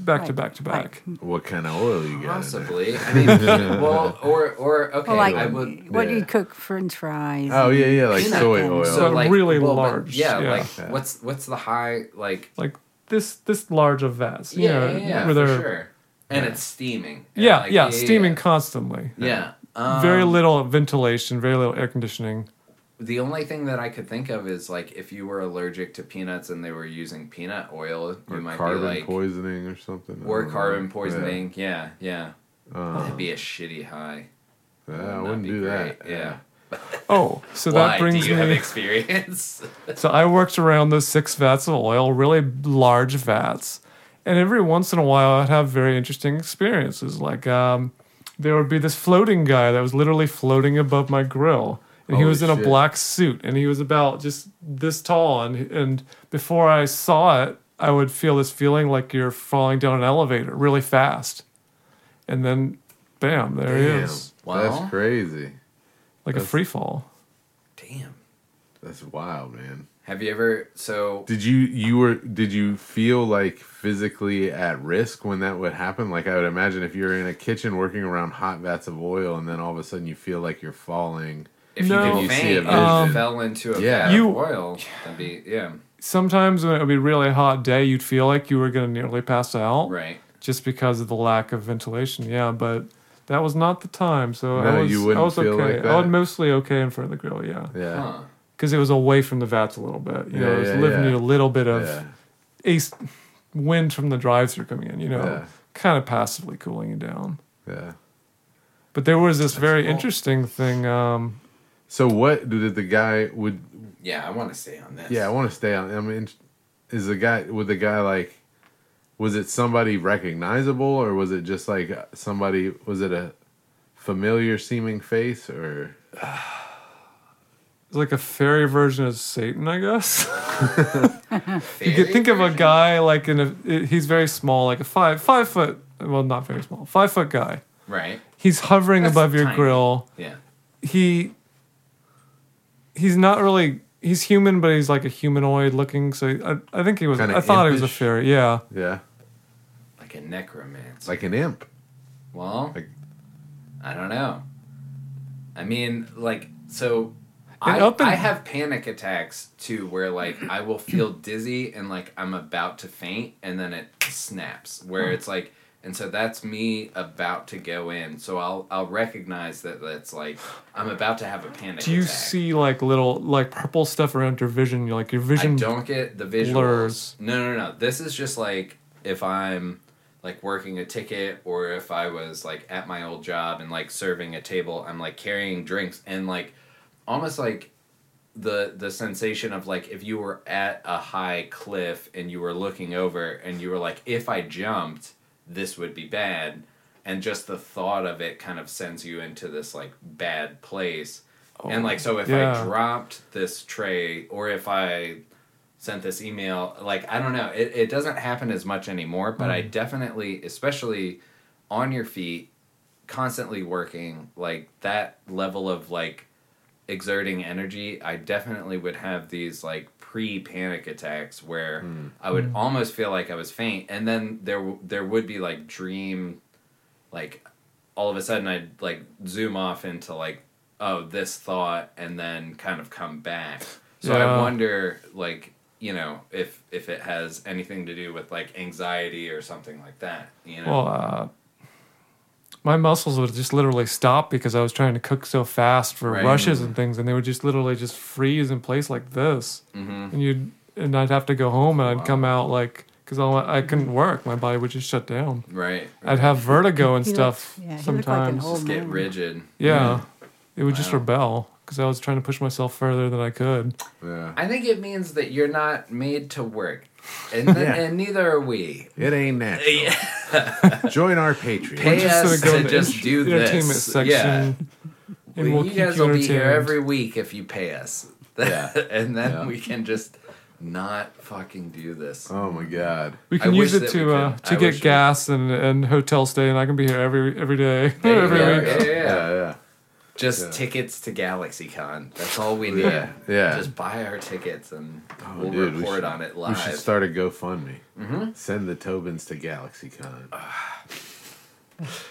back to back to right. back. What kind of oil you got? in there? Possibly. I mean, well, or or okay. Well, like I would. what do you cook French fries? Oh yeah, yeah, like soy oil. So- like really well, but large, Yeah, yeah. Like Yeah. what's what's the high like? Like this this large of vats. you Yeah, know, yeah, yeah, for sure. And it's steaming. And Yeah, like, yeah, steaming constantly. Yeah. Um, very little ventilation, very little air conditioning. The only thing that I could think of is like if you were allergic to peanuts and they were using peanut oil, you or might carbon be like, poisoning or something. Or don't know. carbon poisoning. Yeah, yeah. Uh, That'd be a shitty high. yeah, Would I wouldn't do great, that. Yeah. Oh, so Why? that brings Do you have experience? So I worked around those six vats of oil, really large vats, and every once in a while I'd have very interesting experiences. Like um, there would be this floating guy that was literally floating above my grill, and he was in a shit. black suit, and he was about just this tall, and and before I saw it, I would feel this feeling like you're falling down an elevator really fast, and then, bam, there he Damn, is, Wow. that's crazy. like a free fall. Damn. That's wild, man. Have you ever? So Did you you were did you feel like physically at risk when that would happen? Like I would imagine if you're in a kitchen working around hot vats of oil and then all of a sudden you feel like you're falling. If No. you You could see faint, a and vision. fell into a Yeah. vat You- of oil, that'd be yeah. Sometimes when it would be a really hot day, you'd feel like you were going to nearly pass out. Right. just because of the lack of ventilation. Yeah, but that was not the time. So I No, was, you wouldn't I was feel okay. like I was mostly okay in front of the grill. Yeah. Yeah. Huh. because it was away from the vats a little bit. You know, it was yeah, living yeah. a little bit of Yeah. ace wind from the drive-through coming in. You know, Yeah. kind of passively cooling you down. Yeah. But there was this very cool. interesting thing. Um, So what did the guy would? Yeah, I want to stay on this. Yeah, I want to stay on. I mean, is the guy would the guy like? Was it somebody recognizable, or was it just like somebody? Was it a familiar seeming face, or it's like a fairy version of Satan, I guess. You could think of a guy like in a. He's very small, like a five five foot. Well, not very small, five foot guy. Right. He's hovering That's above your tiny. grill. Yeah. he he's not really he's human but he's like a humanoid looking so I, I think he was Kinda i thought he was a impish? fairy yeah yeah, Like a necromancer. like an imp? Well, Like- I don't know. I mean, like, so I, up in- I have panic attacks too, where like I will feel dizzy and like I'm about to faint, and then it snaps. Where hmm. it's like, and so that's me about to go in. So I'll I'll recognize that that's like I'm about to have a panic. do you attack. see like little like purple stuff around your vision you're like your vision. I don't get the visuals. blurs. No, no, no. This is just like if I'm like working a ticket or if I was like at my old job and like serving a table, I'm like carrying drinks and like almost like the the sensation of like if you were at a high cliff and you were looking over and you were like if I jumped this would be bad and just the thought of it kind of sends you into this like bad place. and like so if yeah. I dropped this tray or if I sent this email like I don't know it, it doesn't happen as much anymore but I hmm. definitely especially on your feet constantly working like that level of like exerting energy I definitely would have these like pre panic attacks where I would almost feel like I was faint. And then there there would be like dream like all of a sudden I'd like zoom off into like oh this thought and then kind of come back. So I wonder like you know if if it has anything to do with like anxiety or something like that you know? Well uh my muscles would just literally stop because I was trying to cook so fast for Right. rushes and things, and they would just literally just freeze in place like this, Mhm. and you'd and I'd have to go home and I'd come out like because I couldn't work, my body would just shut down. right I'd have vertigo and He stuff looked- yeah, he looked like an sometimes. old just get rigid. Yeah, it would just rebel because I was trying to push myself further than I could. Yeah, I think it means that you're not made to work and, th- Yeah. and neither are we it ain't natural. yeah. Join our Patreon. Pay just us gonna go to in the just ent- do entertainment this. section. Yeah. And Well, we'll you keep guys you will be here entertained. every week if you pay us. Yeah. and then Yeah. we can just not fucking do this. Oh my god. We I can use it that we to uh, could. to I wish get we- gas and, and hotel stay, and I can be here every every day, There you every go. week. Yeah, yeah, yeah. Yeah, yeah, Just Yeah. tickets to GalaxyCon. That's all we need. yeah, yeah. Just buy our tickets and Oh, we'll dude, we report should- on it live. We live. should start a GoFundMe. Mm-hmm. Send the Tobins to GalaxyCon.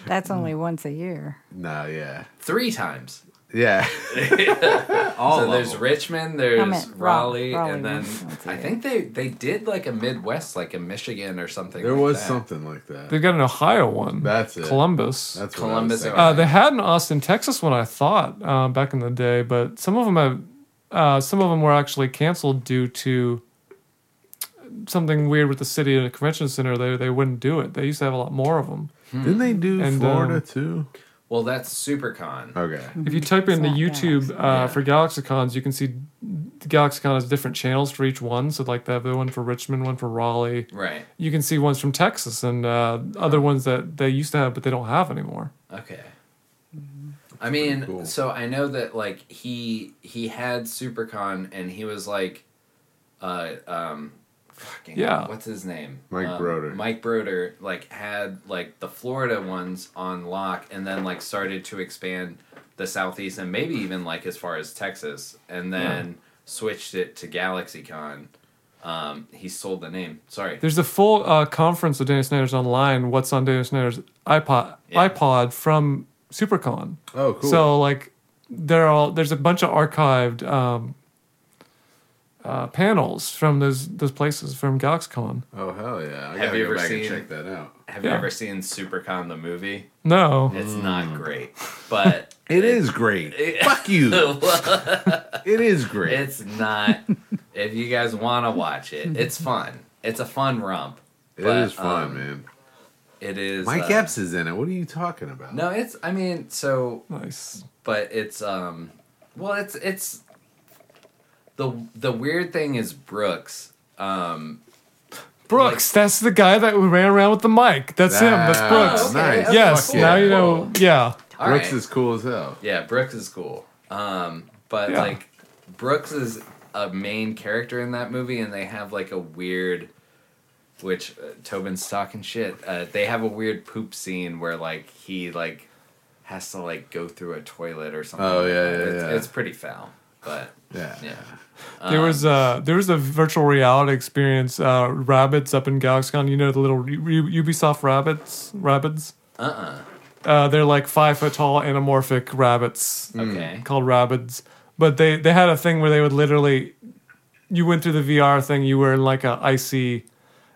That's only once a year. Nah, yeah, Three times. Yeah. All so there's them. Richmond, there's meant Ra- Raleigh, Raleigh and then once- once a I year. think they they did like a Midwest, like a Michigan or something. There like was that. something like that. They've got an Ohio one. That's it. Columbus. That's what Columbus, I was uh, they had an Austin, Texas one, I thought, uh, back in the day, but some of them have, uh, some of them were actually canceled due to something weird with the city and the convention center. They they wouldn't do it. They used to have a lot more of them. Didn't they do And, Florida um, too? Well, that's SuperCon. Okay. If you type in the YouTube Galaxy. uh, Yeah. for GalaxyCons, you can see the GalaxyCon has different channels for each one. So like they have the one for Richmond, one for Raleigh. Right. You can see ones from Texas and uh, other ones that they used to have but they don't have anymore. Okay. I mean, cool. so I know that like he he had SuperCon and he was like, uh, um, fucking, Yeah. what's his name? Mike Um, Broder. Mike Broder like had like the Florida ones on lock and then like started to expand the southeast and maybe even like as far as Texas and then switched it to GalaxyCon. Um, he sold the name. Sorry. There's a full uh, conference of Dana Snyder's online. What's on Dana Snyder's iPod Yeah. iPod from SuperCon. Oh, cool. So like, they're all there's a bunch of archived um, uh, panels from those those places from GalaxyCon. oh hell yeah! I Have you ever seen- and check that out. Have you ever seen SuperCon the movie? No, It's not great, but It is great. Fuck you. It is great. It's not. if you guys want to watch it, it's fun. It's a fun romp. It but, is fun, um, man. It is. Mike uh, Epps is in it. What are you talking about? No, it's. I mean, so Nice. but it's um well it's it's the the weird thing is Brooks um Brooks, that's the guy that ran around with the mic. That's him. That's Ah, Brooks. okay, Nice. okay, Yes. Fuck Now yeah. you know. Yeah. all Brooks right. is cool as hell. yeah Brooks is cool um but Yeah. like Brooks is a main character in that movie and they have like a weird which uh, Tobin's talking shit uh, they have a weird poop scene where like he like has to like go through a toilet or something Oh, like yeah, that. yeah, it's, yeah. it's pretty foul but Yeah. yeah There Um, was a there was a virtual reality experience. Uh, rabbits up in GalaxyCon. You know the little U- U- Ubisoft Rabbids. Rabbids. uh-uh Uh, they're like five foot tall anamorphic rabbits okay called Rabbids. But they they had a thing where they would literally, you went through the VR thing. You were in like a icy,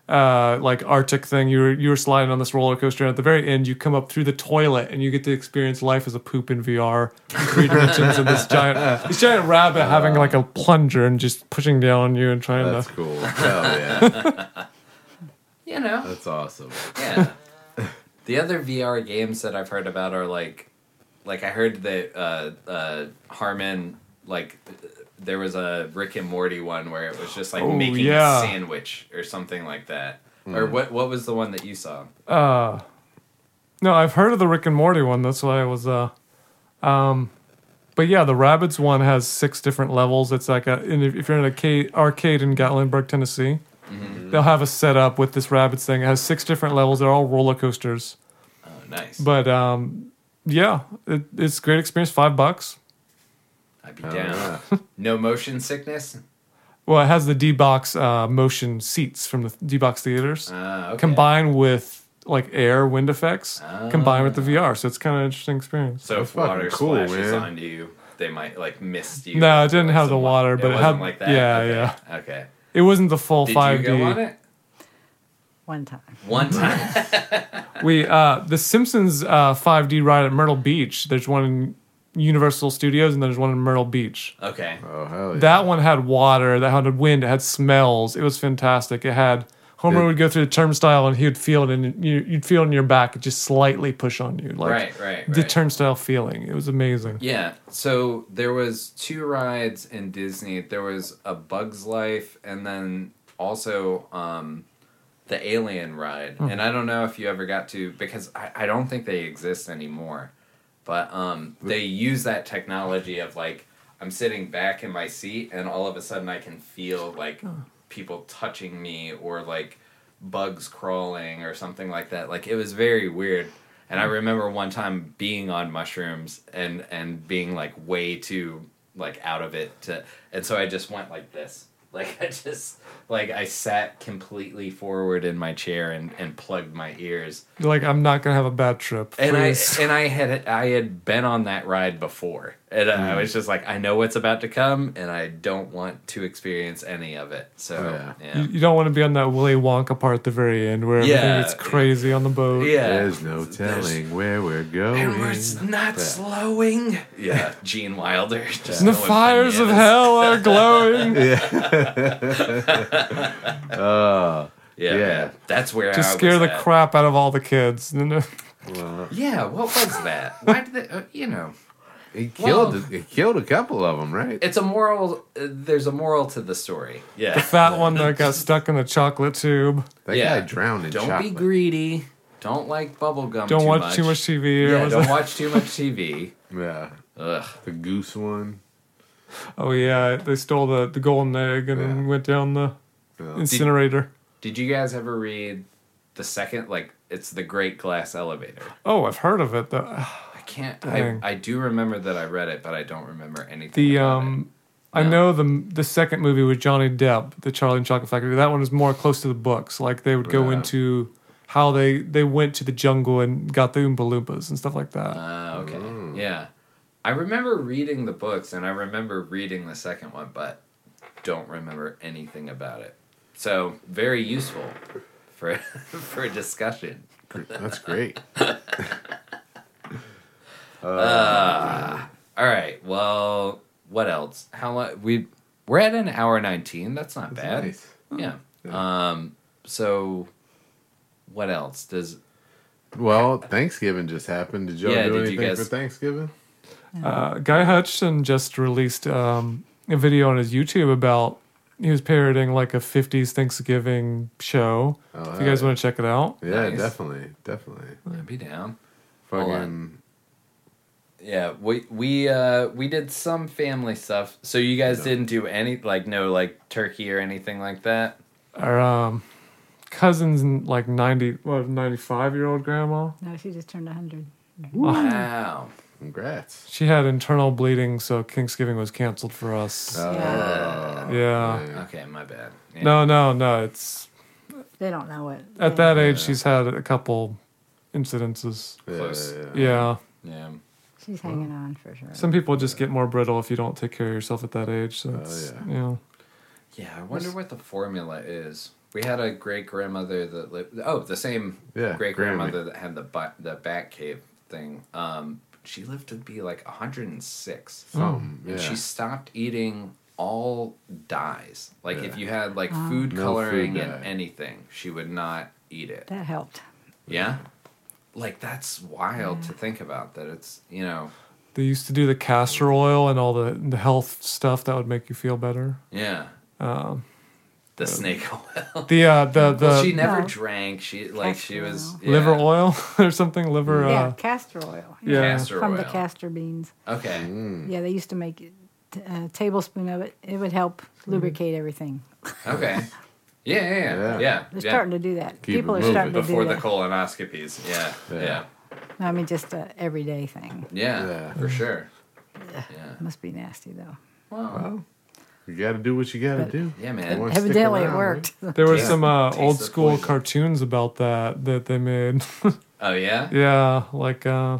uh, like Arctic thing. You were you were sliding on this roller coaster. And at the very end, you come up through the toilet and you get to experience life as a poop in VR, three dimensions. And this giant this giant rabbit having like a plunger and just pushing down on you and trying That's to. That's cool. Hell yeah. you know That's awesome. Yeah. the other VR games that I've heard about are like, like I heard that uh, uh, Harmon like there was a Rick and Morty one where it was just like Oh, making yeah. a sandwich or something like that. Or what? What was the one that you saw? Uh, no, I've heard of the Rick and Morty one. That's why I was. Uh, um, but yeah, the Rabbids one has six different levels. It's like a if you're in an arcade, arcade in Gatlinburg, Tennessee, they'll have a setup with this Rabbids thing. It has six different levels. They're all roller coasters. Oh, nice. But um, yeah, it, it's a great experience. Five bucks. I'd be Hell down. yeah. No motion sickness. Well, it has the D box uh, motion seats from the D box theaters Uh, okay. combined with like air wind effects combined with the. VR. So it's kind of an interesting experience. So That's if water fucking cool, splashes man. onto you, they might like mist you. No, it didn't have the some water, but it wasn't had- like that. yeah, okay. yeah. Okay. It wasn't the full Did five you D. go on it? One time. One time. We uh the Simpsons uh 5D ride at Myrtle Beach. There's one in Universal Studios and then there's one in Myrtle Beach. okay. Oh hell yeah. That one had water, that had wind, it had smells. It was fantastic. It had Homer Did- would go through the turnstile and he would feel it and you, you'd feel it in your back it just slightly push on you. Like right, right, the right. turnstile feeling. It was amazing. Yeah. So there was two rides in Disney. There was a Bug's Life and then also um the Alien ride. Hmm. And I don't know if you ever got to because I, I don't think they exist anymore. But um they use that technology of like I'm sitting back in my seat and all of a sudden I can feel like people touching me or like bugs crawling or something like that. Like it was very weird. And I remember one time being on mushrooms and and being like way too like out of it to and so I just went like this. Like I just like I sat completely forward in my chair and and plugged my ears. Like, I'm not gonna have a bad trip. And. I and I had I had been on that ride before, and I was just like, I know what's about to come, and I don't want to experience any of it. So Oh, yeah. yeah, you, you don't want to be on that Willy Wonka part at the very end where everything Yeah. gets crazy on the boat. yeah. There's no telling where we're going. And we're s- not slowing. Yeah, Gene Wilder. Just And the fires of hell are glowing. Uh, Yeah, Yeah. man. that's where Just I scare was the at. crap out of all the kids. Well, Yeah, what was that? Why did they? Uh, you know, he killed. Well- he killed a couple of them, right? it's a moral. Uh, there's a moral to the story. Yeah, The Fat one that got stuck in the chocolate tube. That yeah. guy drowned in chocolate. Don't chocolate. be greedy. Don't like bubble gum. Don't too watch much. too much TV. Yeah, don't it- watch too much TV. Yeah, Ugh. the goose one. Oh yeah, they stole the, the golden egg and then Yeah. went down the Yeah. incinerator. Did you guys ever read the second? Like, it's the Great Glass Elevator. Oh, I've heard of it. The I can't. I, I do remember that I read it, but I don't remember anything. the about um, I No. know the the second movie with Johnny Depp, the Charlie and Chocolate Factory. That one is more close to the books. Like they would go Yeah. into how they they went to the jungle and got the Oompa Loompas and stuff like that. it. Uh, okay. Mm. Yeah. I remember reading the books, and I remember reading the second one, but don't remember anything about it. So very useful for for a discussion. That's great. Uh, all right. Well, what else? How long? We we're at an hour nineteen. That's not That's bad. nice. Yeah. Um. So, what else does? Well, Thanksgiving just happened. Did y'all Yeah, do did you anything guys- for Thanksgiving? Uh, Guy Hutchison just released um, a video on his YouTube about he was parroting like a 50s Thanksgiving show. Oh, if you guys hell want to check it out, Yeah, Nice. definitely, definitely. I'd be down. Hold Fucking Yeah, we we uh we did some family stuff. So you guys didn't do any like no like turkey or anything like that. our um, cousin's like 90, what, 95 year old grandma. No, she just turned 100. Wow. congrats. She had internal bleeding, so Thanksgiving was canceled for us. Oh, Yeah. yeah. Okay, my bad. Yeah. No, no, no. It's They don't know it. at They- that age, she's had a couple incidences. Yeah, Close. yeah. Yeah. Yeah. She's hanging on for sure. Some people just get more brittle if you don't take care of yourself at that age. So Oh, it's, yeah. you know. Yeah, I wonder what the formula is. We had a great grandmother that lived. Oh, the same Yeah, great grandmother that had the bu- the back cave thing. Um, she lived to be like 106, Something, and yeah. she stopped eating all dyes. Like if you had like food No coloring food and anything, she would not eat it. That helped. Yeah, like that's wild to think about. That it's you know They used to do the castor oil and all the, the health stuff that would make you feel better. yeah Um, the snake oil. the uh, the the well, she never No. drank. She like she was oil. liver oil or something. Liver. yeah, Uh, castor oil. yeah. Castor From the castor beans. Okay. Mm. Yeah, they used to make it, t- a tablespoon of it. It would help lubricate everything. Okay. Yeah, yeah, yeah. Yeah. yeah. They're yeah. starting to do that. Keep People are moving. starting to do that. before do the that. colonoscopies. Yeah, Yeah. yeah, I mean, just a everyday thing. yeah, Yeah. for sure. Yeah. Must be nasty though. Well, You got to do what you got to do. yeah, man. wanna stick Evidently, it around, worked. there was Taste- some uh, old school poison. cartoons about that that they made. Oh yeah. yeah, like uh,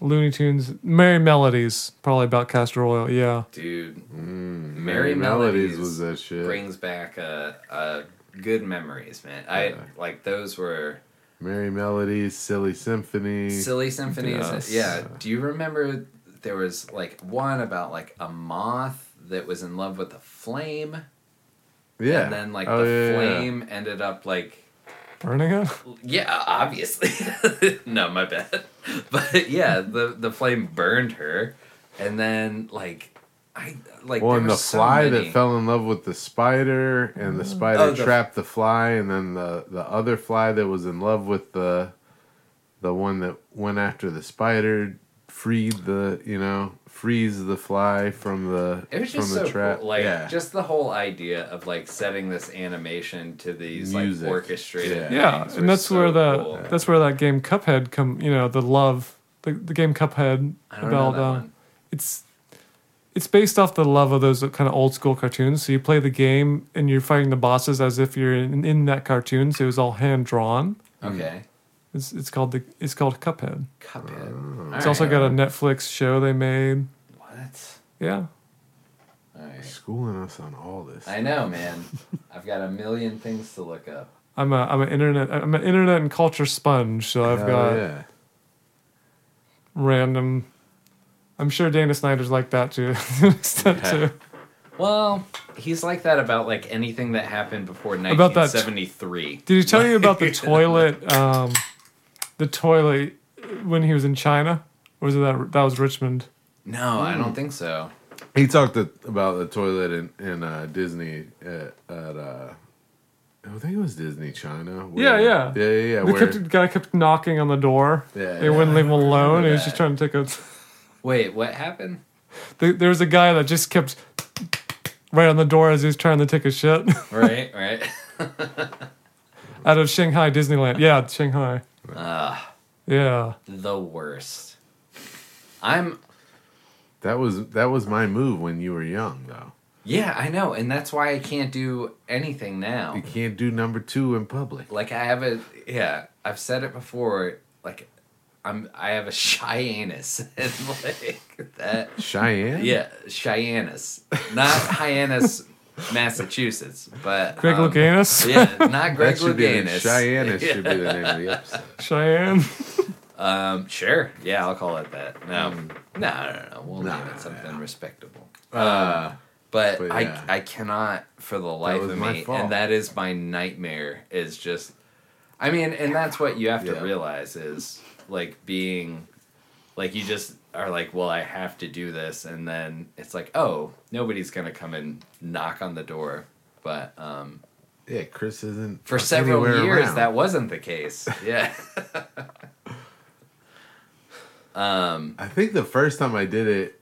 Looney Tunes, Merrie Melodies, probably about castor oil. Yeah. Dude, Mm, Merrie Merrie Melodies Melodies was that shit. brings back a, a good memories, man. I Yeah. like those were Merrie Melodies, Silly Symphony. silly symphonies. Yes. Yeah. Do you remember there was like one about like a moth that was in love with a flame, yeah. and then like Oh, the yeah, yeah, yeah. flame ended up like Burning it? Yeah, obviously. no, my bad. But yeah, the the flame burned her, and then like I like Well, and the so fly many- that fell in love with the spider, and the oh. spider Oh, the- trapped the fly, and then the the other fly that was in love with the the one that went after the spider freed the you know frees the fly from the It was from just the so trap. cool. Like yeah, just the whole idea of like setting this animation to these Music. like orchestrated. Yeah. Yeah, and that's so where the cool. that's where that game Cuphead come. You know, the love, the, the game Cuphead I don't know about that uh, it's it's based off the love of those kind of old school cartoons. So you play the game and you're fighting the bosses as if you're in, in that cartoon. So it was all hand drawn. Okay, It's it's called the it's called Cuphead. Cuphead. It's also got a Netflix show they made. what? Yeah, All right. schooling us on all this. I know, man. I've got a million things to look up. I'm a I'm an internet I'm an internet and culture sponge. So I've Hell got yeah. random. I'm sure Dana Snyder's like that too. to an extent Yeah. too. Well, he's like that about like anything that happened before About that- 1973. Did he tell you about the toilet? Um, the toilet when he was in China, or was it that that was Richmond? No, I don't think so. He talked to, about the toilet in in uh, Disney at, at uh, I think it was Disney China. Yeah, where- yeah. yeah, yeah. yeah The where- kept, guy kept knocking on the door. Yeah, they yeah. wouldn't leave him alone. He was just that. trying to take a. Wait, what happened? There there was a guy that just kept right on the door as he was trying to take a shit Right, right. out of Shanghai Disneyland. Yeah, Shanghai. Ah, Yeah. the worst. I'm that was that was my move when you were young, though. yeah, I know, and that's why I can't do anything now. You can't do number two in public. Like I have a yeah, I've said it before. Like I'm I have a shy anus and like that. Cheyenne. Yeah, Cheyennus, not Hyannis, Massachusetts, but Greg um, Louganis? Yeah, not Greg That should be the, Louganis. Cheyenne Yeah. should be the name of the episode. Cheyenne. Um, sure. Yeah, I'll call it that. No, Mm. no, no, no, no. We'll Nah, name it something respectable. Uh, But, But I, yeah. I cannot for the life of me, fault. and that is my nightmare. Is just, I mean, and that's what you have to Yeah. realize is like being, like you just are like, well, I have to do this, and then it's like, oh, nobody's gonna come and knock on the door, but um, yeah, Chris isn't for several years around. that wasn't the case. Yeah. um. I think the first time I did it,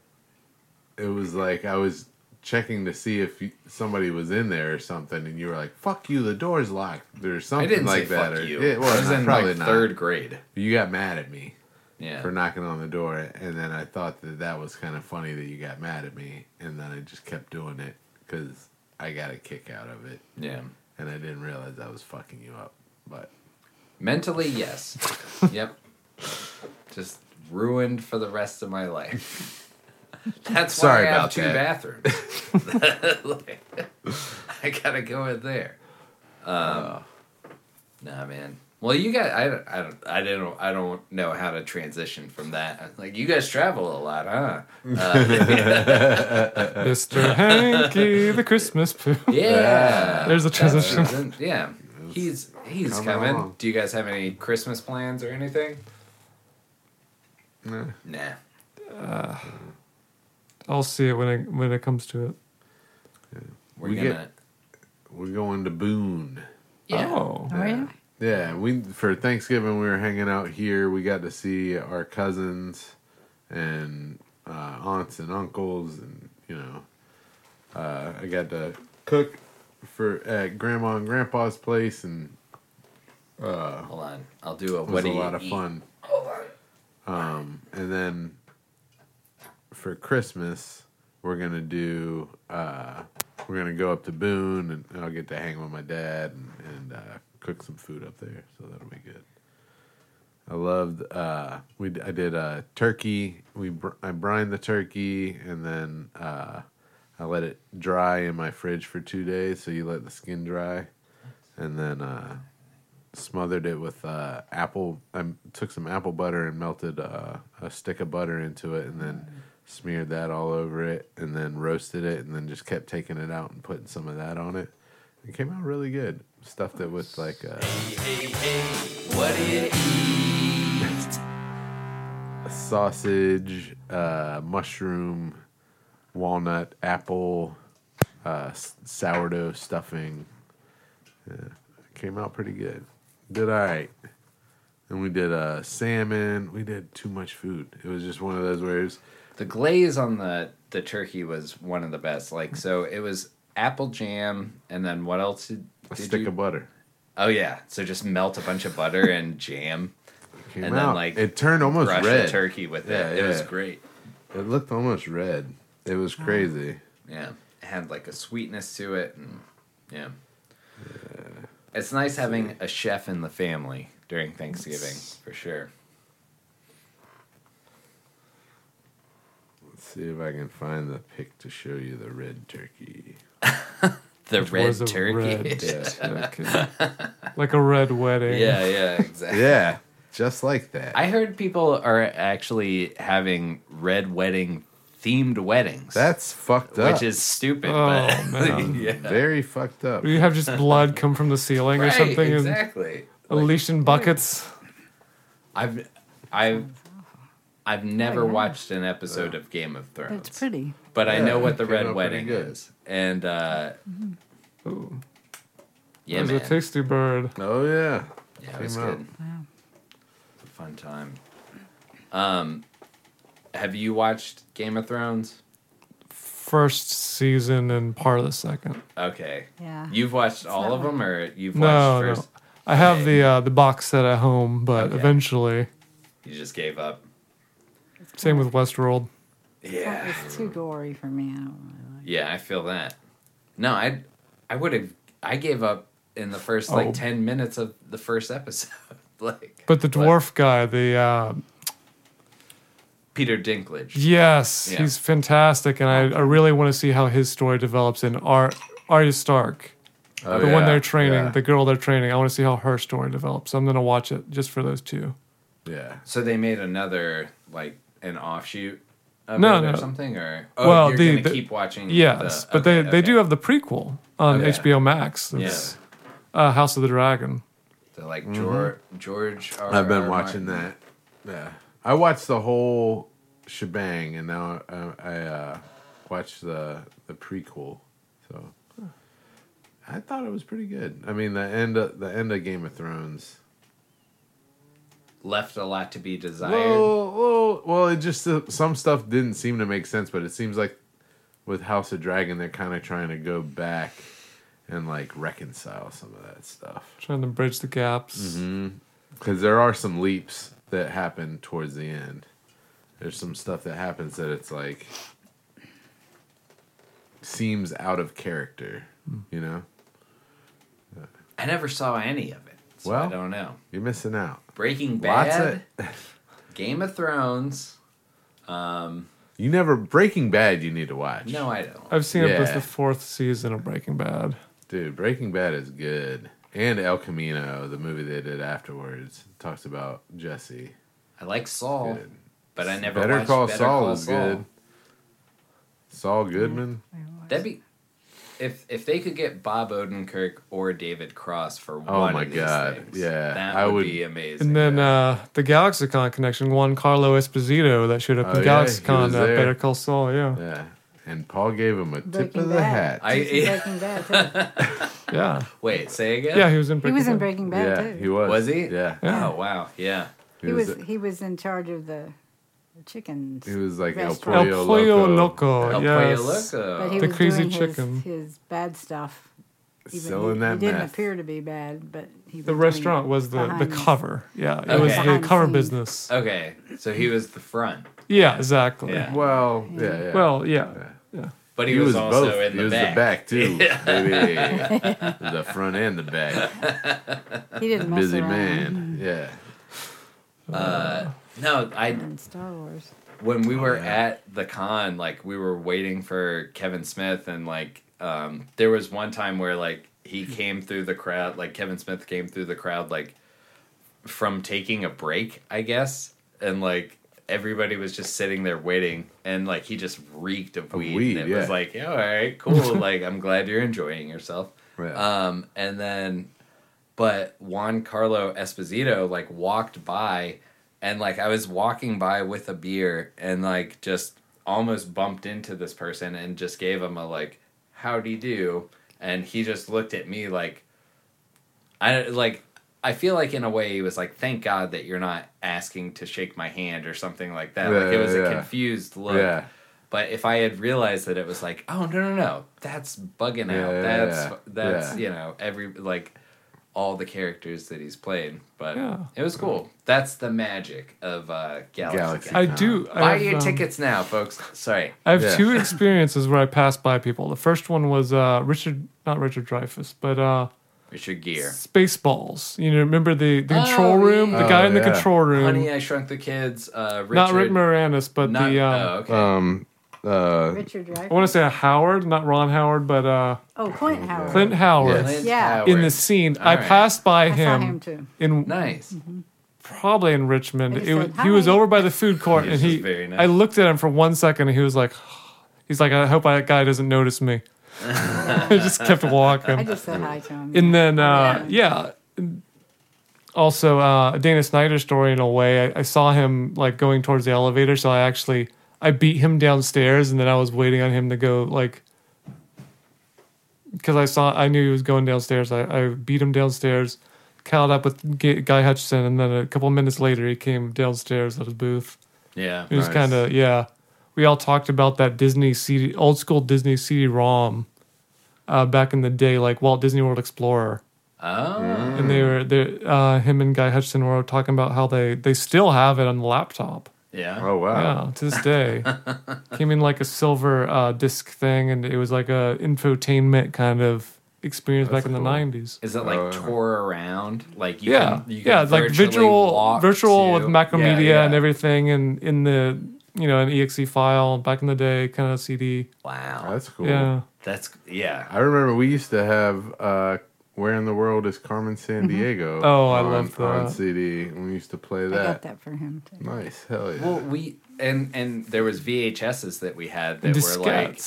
it was like I was checking to see if you- somebody was in there or something, and you were like, "Fuck you, the door's locked." Or I something didn't like that. fuck or, you. Yeah, well, I was in probably like not. third grade. You got mad at me Yeah. for knocking on the door, and then I thought that that was kind of funny that you got mad at me, and then I just kept doing it because I got a kick out of it, Yeah. and I didn't realize I was fucking you up. But Mentally, yes. yep. Just ruined for the rest of my life. That's Sorry why I have two that. bathrooms. Like, I gotta go in there. Um, uh, Nah, man. Well, you guys, I, I don't, I didn't, I don't know how to transition from that. Like, you guys travel a lot, huh? Uh, Mr. Hanky, the Christmas poo. yeah. There's a transition. reason- Yeah. He's he's coming coming. along. Do you guys have any Christmas plans or anything? nah. Nah. I'll see it when it when it comes to it. We're We gonna. get- we're going to Boone. yeah. Oh, Oh, yeah? Yeah, we for Thanksgiving we were hanging out here. We got to see our cousins and uh, aunts and uncles, and you know, uh, I got to cook for at Grandma and Grandpa's place, and uh, Hold on. I'll do a it was a lot of eat? fun. Hold on. Um, and then for Christmas, we're gonna do. Uh, we're gonna go up to Boone, and I'll get to hang with my dad and, and uh, cook some food up there. So that'll be good. I loved. Uh, we I did uh, turkey. We br- I brined the turkey, and then uh, I let it dry in my fridge for two days. So you let the skin dry, and then uh, smothered it with uh, apple. I took some apple butter and melted uh, a stick of butter into it, and then smeared that all over it, and then roasted it, and then just kept taking it out and putting some of that on it. It came out really good. Stuffed it with like uh, What do you eat? sausage, uh, mushroom, walnut, apple, uh, sourdough stuffing. Yeah, came out pretty good. Did all right. And we did uh, salmon. We did too much food. It was just one of those was, The glaze on the the turkey was one of the best. Like so, it was apple jam, and then what else did, a did stick you? of butter. oh yeah, so just melt a bunch of butter and jam, Came and then like it turned almost brush red. the turkey with Yeah, it. It was great. It looked almost red. It was oh. crazy. Yeah, it had like a sweetness to it, and yeah. It's nice having a chef in the family during Thanksgiving for sure. Let's see if I can find the pic to show you the red turkey. The Which red turkey. red Yeah. Okay. like a red wedding. yeah, yeah, exactly. yeah, just like that. I heard people are actually having red wedding themed weddings. That's fucked up. which is stupid, Oh, but man. yeah. very fucked up. You have just blood come from the ceiling or something exactly. and unleashed in buckets. I've I've I've never yeah. watched an episode of Game of Thrones. It's pretty. But I know what the red wedding is. And uh Ooh, yeah, there's man. a tasty bird. Oh yeah, yeah, it was out. good. Wow. It's a fun time. Um have you watched Game of Thrones? First season and part of the second. Okay. Yeah. You've watched all of them or you've watched No, no. first I have the uh, the box set at home, but Okay. eventually, you just gave up. same with Westworld. Yeah. It's too gory for me. I don't really like Yeah, I feel that. No, I I would have I gave up in the first like Oh. 10 minutes of the first episode. like But the dwarf guy, the uh, Peter Dinklage. yes, Yeah. he's fantastic, and I, I really want to see how his story develops in Ar- Arya Stark, Oh, the one they're training, yeah. the girl they're training. I want to see how her story develops. I'm gonna watch it just for those two. Yeah. So they made another like an offshoot of No, it or no. something, or oh, well, you're the, gonna the- keep watching. Yes, the- but they okay, they do have the prequel on Okay. HBO Max. It's, uh, House of the Dragon. So like George George. R. Mm-hmm. I've been R. watching Martin. that. Yeah. I watched the whole shebang, and now uh, I uh, watched the the prequel. So I thought it was pretty good. I mean, the end of, the end of Game of Thrones. Left a lot to be desired. Well, well, well, it just uh, some stuff didn't seem to make sense, but it seems like with House of Dragon, they're kind of trying to go back and like reconcile some of that stuff. Trying to bridge the gaps. Mm-hmm. Because there are some leaps that happen towards the end. There's some stuff that happens that it's like seems out of character, you know? I never saw any of it, so I don't know. You're missing out. Breaking Lots Bad, of Game of Thrones. Um, you never Breaking Bad. You need to watch. no, I don't. I've seen it was the fourth season of Breaking Bad. Dude, Breaking Bad is good. And El Camino, the movie they did afterwards, talks about Jesse. I like Saul, Good. but I never Better watched Call Better Saul Call is Saul. good. Saul Goodman. That'd be if if they could get Bob Odenkirk or David Cross for Oh one my of these God, things, yeah, that I would, would- be amazing. And then uh, the GalaxyCon connection, Giancarlo Esposito that showed up Oh, in yeah, he GalaxyCon was at there. Better Call Saul. Yeah, Yeah. And Paul gave him a tip of the Bad. hat. I- He's in Breaking Bad too. yeah, Wait, say again. yeah. He was in. He Breaking was in Breaking Bad yeah, too. he was. Was he? Yeah. Yeah. Oh wow, yeah. He was he was in charge of the chickens. He was like El restaurant. Pollo, El Pollo Loco. Loco. El yes. Pollo Loco. But he The was crazy doing chicken. His, his bad stuff. Even Selling he, that he didn't meth. appear to be bad, but he was The doing restaurant was the the cover. Yeah, it Okay. was the cover scenes. business. Okay, so he was the front, Yeah, exactly. Yeah. Well, yeah, yeah. Well, yeah. Yeah. but he, he, was, was, also both. in he the was back. the back too, baby. the front and the back. He didn't mess Busy around. man. Yeah. Uh, no, I in Star Wars. when we were yeah. at the con, like we were waiting for Kevin Smith, and like um, there was one time where like he came through the crowd, like Kevin Smith came through the crowd, like from taking a break, I guess, and like everybody was just sitting there waiting, and like he just reeked of weed. weed, and it was like, yeah, all right, cool. like I'm glad you're enjoying yourself. Right. Um, and then, but Giancarlo Esposito like walked by, and like I was walking by with a beer, and like just almost bumped into this person, and just gave him a like, "Howdy do," you do?" and he just looked at me like, I like. I feel like in a way he was like, "Thank God that you're not asking to shake my hand or something like that." like it Yeah, was a confused look. Yeah. But if I had realized that it was like, oh no no no, that's bugging Yeah, out. yeah, that's yeah. that's Yeah. you know every like all the characters that he's played. But Yeah. it was cool. That's the magic of uh, Galaxy. Galaxy. I do. I Buy have, your um, tickets now, folks. Sorry. I have Yeah. two experiences where I passed by people. The first one was uh, Richard, not Richard Dreyfuss, but uh, Richard Gere. Spaceballs. You know, remember the, the Oh, control room? yeah. The guy Oh, in the control room. Honey, I Shrunk the Kids. Uh, Richard, not Rick Moranis, but not- the. Um, oh, okay. Um. Uh. Richard Dreyfuss. I want to say a Howard, not Ron Howard, but uh, Oh, Clint Howard. Clint Howard. Yes. Yeah. Howard. In the scene, I All right. passed by I saw him, him too. in Nice. probably in Richmond. I just It, was- said, he was over by the food court, He and he. Very nice. I looked at him for one second, and he was like, he's like, I hope that guy doesn't notice me. I just kept walking. I just said hi to him. And then, uh, yeah. Also, uh, a Dana Snyder story in a way. I, I saw him like going towards the elevator, so I actually I beat him downstairs, and then I was waiting on him to go like because I saw I knew he was going downstairs. I, I beat him downstairs, called up with G- Guy Hutchison, and then a couple minutes later he came downstairs at his booth. Yeah. It was Nice. kind of yeah. We all talked about that Disney CD, old school Disney CD-ROM, uh, back in the day, like Walt Disney World Explorer, Oh. and they were they uh, him and Guy Hutchison were talking about how they they still have it on the laptop. Yeah. Oh wow. Yeah, to this day, came in like a silver uh, disc thing, and it was like a infotainment kind of experience That's back in the nineties. Is it like Oh, yeah. tour around? Like you Yeah, can, you can yeah, like virtually virtual, walk virtual with Macromedia Yeah, yeah. and everything, and in the you know an exe file back in the day, kind of CD. Wow. That's cool. Yeah, That's yeah. I remember we used to have uh, Where in the World is Carmen Sandiego? Oh, I on, love on that. CD. We used to play that. I that. got that for him too. Nice, hell yeah. Well, we and and there was VHSs that we had that were like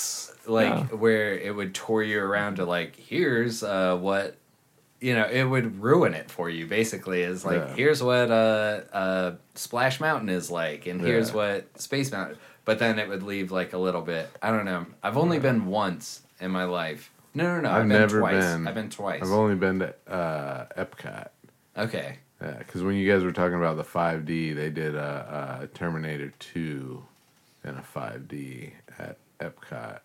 like Yeah. where it would tour you around to like here's uh what you know it would ruin it for you basically is like Yeah. here's what uh uh Splash Mountain is like and here's Yeah. what Space Mountain but then it would leave like a little bit I don't know I've only been once in my life no no no I've, I've been never twice been. I've been twice I've only been to uh, Epcot. okay Yeah, because when you guys were talking about the 5D, they did a, a Terminator 2 and a 5D at Epcot.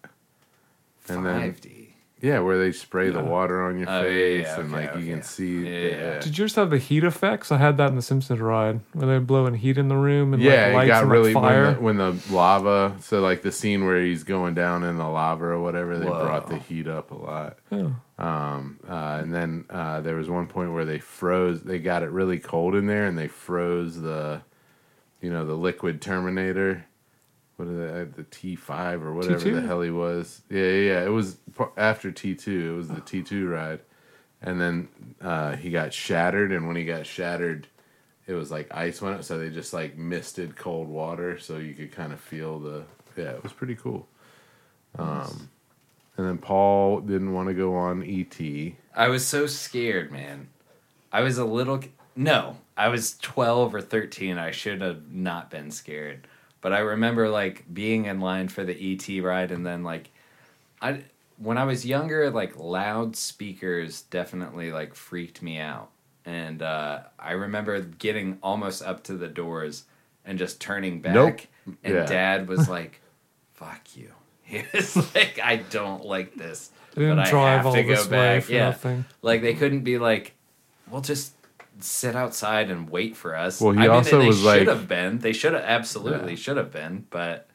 And then 5D yeah, where they spray the water on your Oh, yeah, face yeah, and okay, like you okay. can see. Yeah, Yeah, yeah. Did yours have the heat effects? I had that in the Simpsons ride where they're blowing heat in the room and yeah, like it got and really like fire. when the, when the lava. So like the scene where he's going down in the lava or whatever, they Whoa. brought the heat up a lot. Yeah. Um, uh, and then uh, there was one point where they froze. They got it really cold in there, and they froze the, you know, the liquid Terminator. What is that? The T five or whatever T2? the hell he was. Yeah, yeah, yeah. It was after T two. It was the T two ride, and then uh, he got shattered. And when he got shattered, it was like ice went up. So they just like misted cold water, so you could kind of feel the. Yeah, it was pretty cool. Um, and then Paul didn't want to go on E ET. I was so scared, man. I was a little no, I was 12 or 13. I should have not been scared. But I remember like being in line for the ET ride and then like I when I was younger like loudspeakers definitely like freaked me out. And uh, I remember getting almost up to the doors and just turning back Nope. and Yeah. dad was like fuck you. He was like I don't like this. They didn't but I have all to go this way back. for yeah. nothing. Like they couldn't be like, well, just sit outside and wait for us. Well, he I mean, also they was should like- have been. They should have absolutely Yeah. should have been, but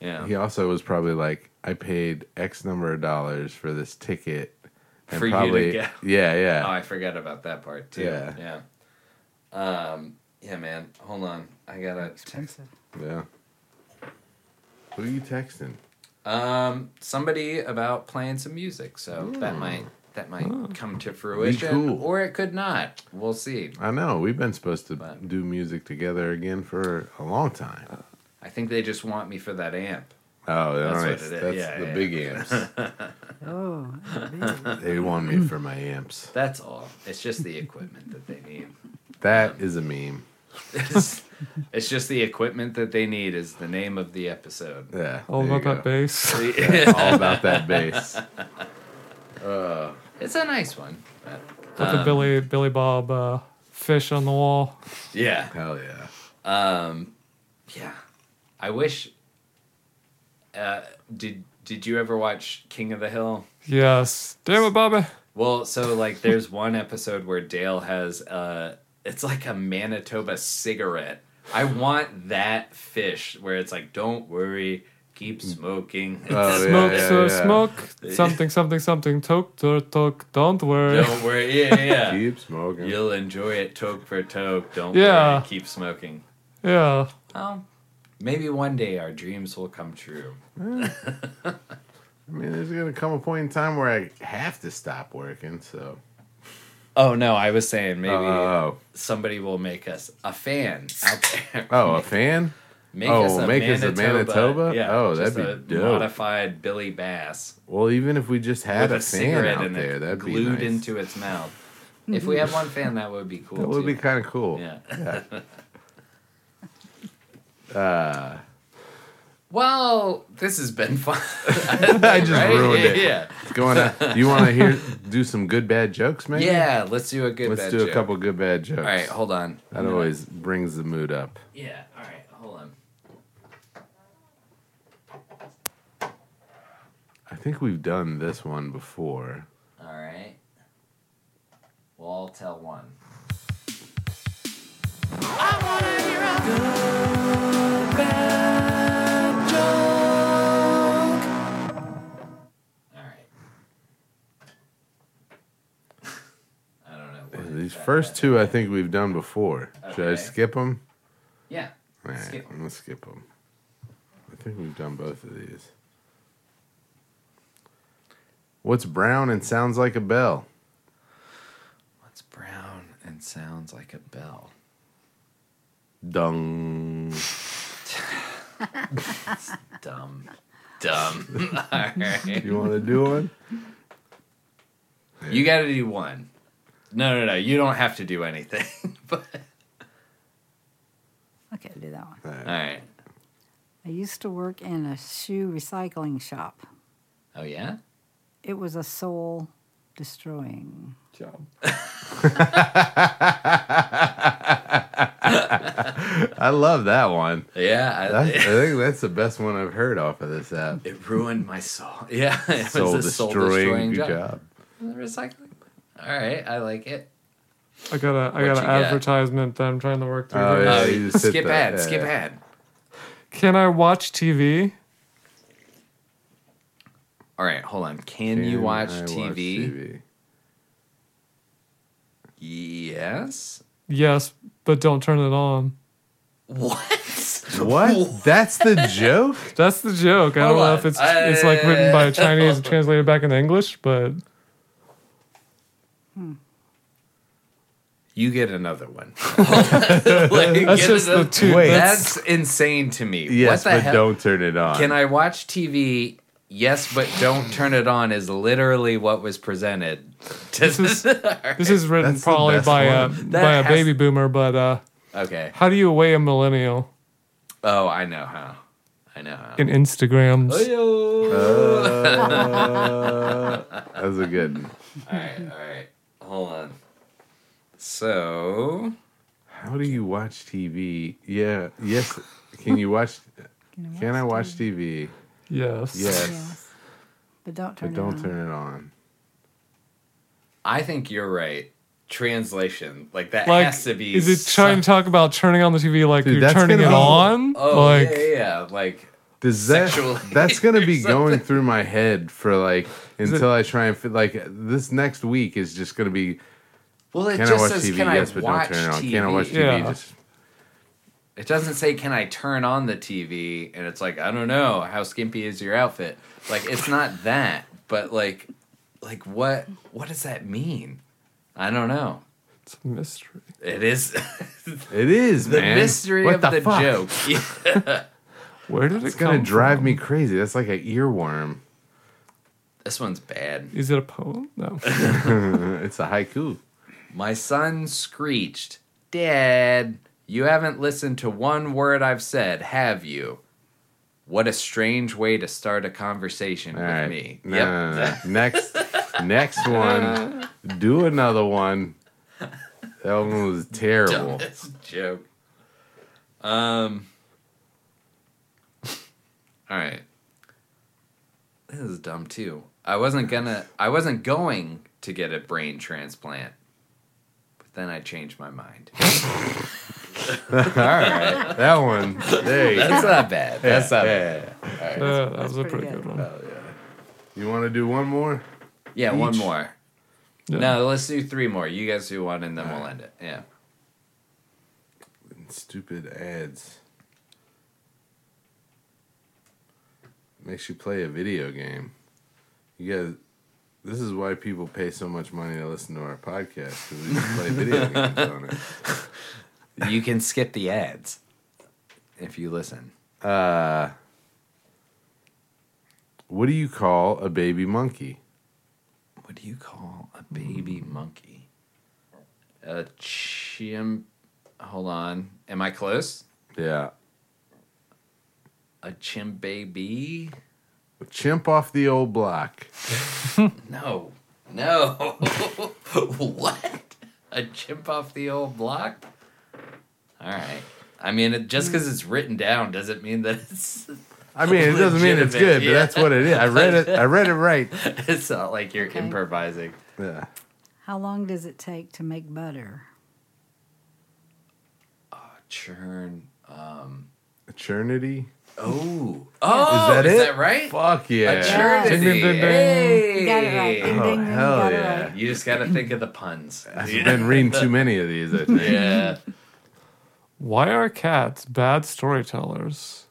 yeah, He also was probably like, I paid X number of dollars for this ticket. And For you to probably, go. Yeah, yeah. Oh. I forgot about that part too. Yeah. Yeah. Um. Yeah, man. Hold on. I gotta. Expensive. yeah. Who are you texting? Um. Somebody about playing some music. So that might that might come to fruition, cool. or it could not. We'll see. I know. We've been supposed to But- do music together again for a long time. I think they just want me for that amp. Oh, That's all what right. it is. That's Yeah, the yeah. big amps. Oh, they want me for my amps. That's all. It's just the equipment that they need. That is a meme. it's, it's just the equipment that they need is the name of the episode. Yeah. All about that go. bass. All about that bass. Uh, it's a nice one. but, With the um, Billy Billy Bob uh, fish on the wall. Yeah. hell yeah. Um, yeah. I wish. Uh, did Did you ever watch King of the Hill? Yes. Damn it, Bobby. Well, so like, there's one episode where Dale has uh, it's like a Manitoba cigarette. I want that fish where it's like, don't worry, keep mm. smoking. Oh, yeah, Smoke, yeah, so yeah. smoke, something, something, something. Toke, toke, toke. Don't worry. Don't worry, yeah, yeah. Keep smoking. You'll enjoy it toke for toke. Don't Yeah. worry, keep smoking. Yeah. Well, maybe one day our dreams will come true. I mean, there's gonna come a point in time where I have to stop working. So. Oh no, I was saying maybe Oh. oh, oh. somebody will make us a fan out there. Oh, a fan? Make oh, us a make Manitoba. us a Manitoba? Yeah, Oh, that'd be a dope. Modified Billy Bass Well, even if we just had a, a, fan out in there, that'd be glued nice. into its mouth. If we had one fan, that would be cool. that would too. be kind of cool. Yeah. Uh, Well, this has been fun. I just Right? ruined it. Yeah. It's going on. You want to hear do some good bad jokes, maybe? Yeah, let's do a good. Let's bad do a couple good bad jokes. All right, hold on. That I'm always brings the mood up. Yeah. All right, hold on. I think we've done this one before. All right. Well, I'll tell one. I wanna hear out. All right. I don't know. what These that first two, I think we've done before. Should I Okay. skip them? Yeah. All right, Skip 'em. I'm gonna skip them. I think we've done both of these. What's brown and sounds like a bell? What's brown and sounds like a bell. Dung. Dumb. Dumb. All right. You want to do one? You got to do one. No, no, no. You don't have to do anything. but Okay, do that one. all right. I used to work in a shoe recycling shop. Oh yeah. It was a soul destroying. Job. I love that one. Yeah. I, That's, I think that's the best one I've heard off of this app. it ruined my soul. Yeah. It Soul was a soul destroying destroying job. job. Recycling. All right. I like it. I got a I What got an got? advertisement that I'm trying to work through. Oh, yeah, Oh, you just hit skip the- ad. yeah, skip yeah. ad. Can I watch TV? All right. Hold on. Can, you watch I TV? TV? Yes. Yes, but don't turn it on. What? What? That's the joke? That's the joke. I don't Hold know on. if it's it's like uh, written by a Chinese and translated back in English, but You get another one. Like, That's get just the two- Wait. That's insane to me. Yes, what the but hell? don't turn it on. Can I watch TV? Yes, but don't turn it on. Is literally what was presented. This is- this is written That's the probably best by a one. That by a has- baby boomer. But uh, okay. how do you weigh a millennial Oh, I know how. I know how. in Instagrams? Uh, that's a good one. all right, all right. Hold on. So How do you watch TV? Yeah. Yes. Can you watch? Can I watch TV? Yes. Yes. Yes. But don't turn But don't it on. turn it on. I think you're right. Translation, like that Like, has to be. is it trying to talk about turning on the TV like Dude, you're turning it be- on? Oh like, yeah, yeah, yeah. Like Does that? Sexually That's gonna or be going through my head for like it- until I try and fit. Like this next week is just gonna be. well, it Can I just watch says TV? can Yes, I but watch don't turn it on. TV. Can I watch TV? Yeah. Just It doesn't say can I turn on the TV, and it's like I don't know how skimpy is your outfit. Like it's not that, but like, like what? What does that mean? I don't know. it's a mystery. It is it is the man. mystery What of the, fuck? joke. Yeah. Where did It's it gonna drive from? me crazy. That's like an earworm. This one's bad. Is it a poem? No. it's a haiku. My son screeched, Dad, you haven't listened to one word I've said, have you? What a strange way to start a conversation All with right. me. No, yep. Next, next one. Do another one. That one was terrible. Dumbest joke. Um. All right. This is dumb too. I wasn't gonna. I wasn't going to get a brain transplant, but then I changed my mind. All right, that one. There you go. That's not bad. That's not Yeah, bad. All right. Yeah, that was a pretty pretty good, good. one. You want to do one more? Yeah, one more. Yeah. No, let's do three more. You guys do one, and then we'll end it. Yeah. Stupid ads. Makes you play a video game. You guys, this is why people pay so much money to listen to our podcast because we just play video games on it. You can skip the ads if you listen. Uh, what do you call a baby monkey? What do you call a baby monkey? A chim. Hold on. Am I close? Yeah, A chimp baby? a chimp off the old block. No. No. what? A chimp off the old block? All right. I mean, it, just because it's written down doesn't mean that it's. I mean, it doesn't mean it's Legitimate, good, but that's what it is. I read it. I read it right. It's not like you're Okay. improvising. Yeah. How long does it take to make butter? Churn. Um. Eternity. Oh. Oh. Is that is it? that right? Fuck yeah. Eternity. Ding, ding, ding, ding. Hey. You got it right. Ding, Oh, ding, ding, you hell got yeah. right. You just got to think of the puns. I've been reading too many of these. I think. Yeah. Why are cats bad storytellers?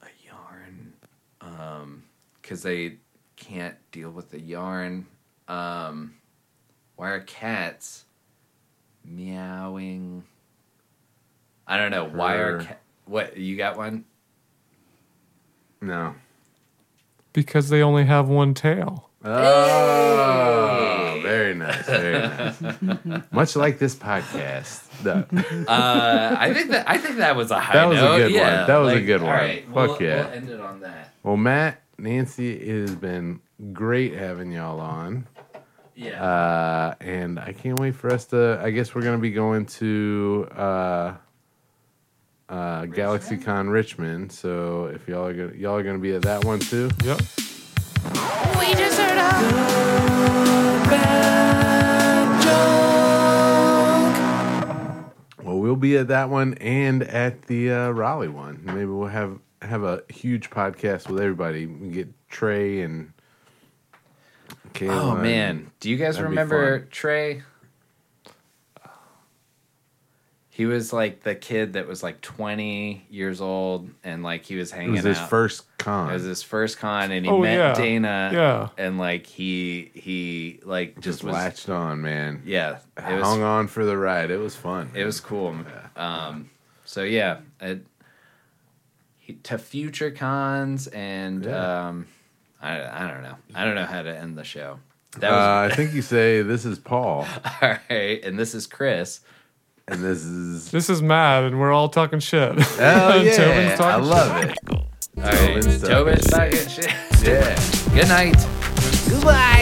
A yarn. Um, because they can't deal with the yarn. Um, why are cats meowing. I don't know why are Purr. ca- what you got one? No. Because they only have one tail. Oh, very nice, very nice. Much like this podcast. No. Uh, I think that I think that was a high That was a note. good one. That was a good one. right, Fuck we'll, yeah. We'll end it on that. Well, Matt, Nancy, it has been great having y'all on. Yeah. Uh, and I can't wait for us to. I guess we're gonna be going to uh, uh, GalaxyCon Richmond. So if y'all are gonna y'all are gonna be at that one too. Yep. Be at that one and at the uh, Raleigh one. Maybe we'll have have a huge podcast with everybody. We get Trey and. Kayla oh man, do you guys that'd remember. Trey? He was like the kid that was like 20 years old and like he was hanging. It was his out. first con. It was his first con and he Oh, met yeah. Dana. Yeah. And like he he like just, just was latched on, man. yeah. It was Hung on for the ride. It was fun. It was cool. Yeah. Um, so yeah, it, he, to future cons and Yeah. um, I I don't know. I don't know how to end the show. That Uh, I think you say this is Paul, all right. And this is Chris. And this is. This is Matt, and we're all talking shit. Oh yeah, Tobin's I talking love it. All right, Tobin's Tobin's talking shit. Yeah. Good night. Goodbye.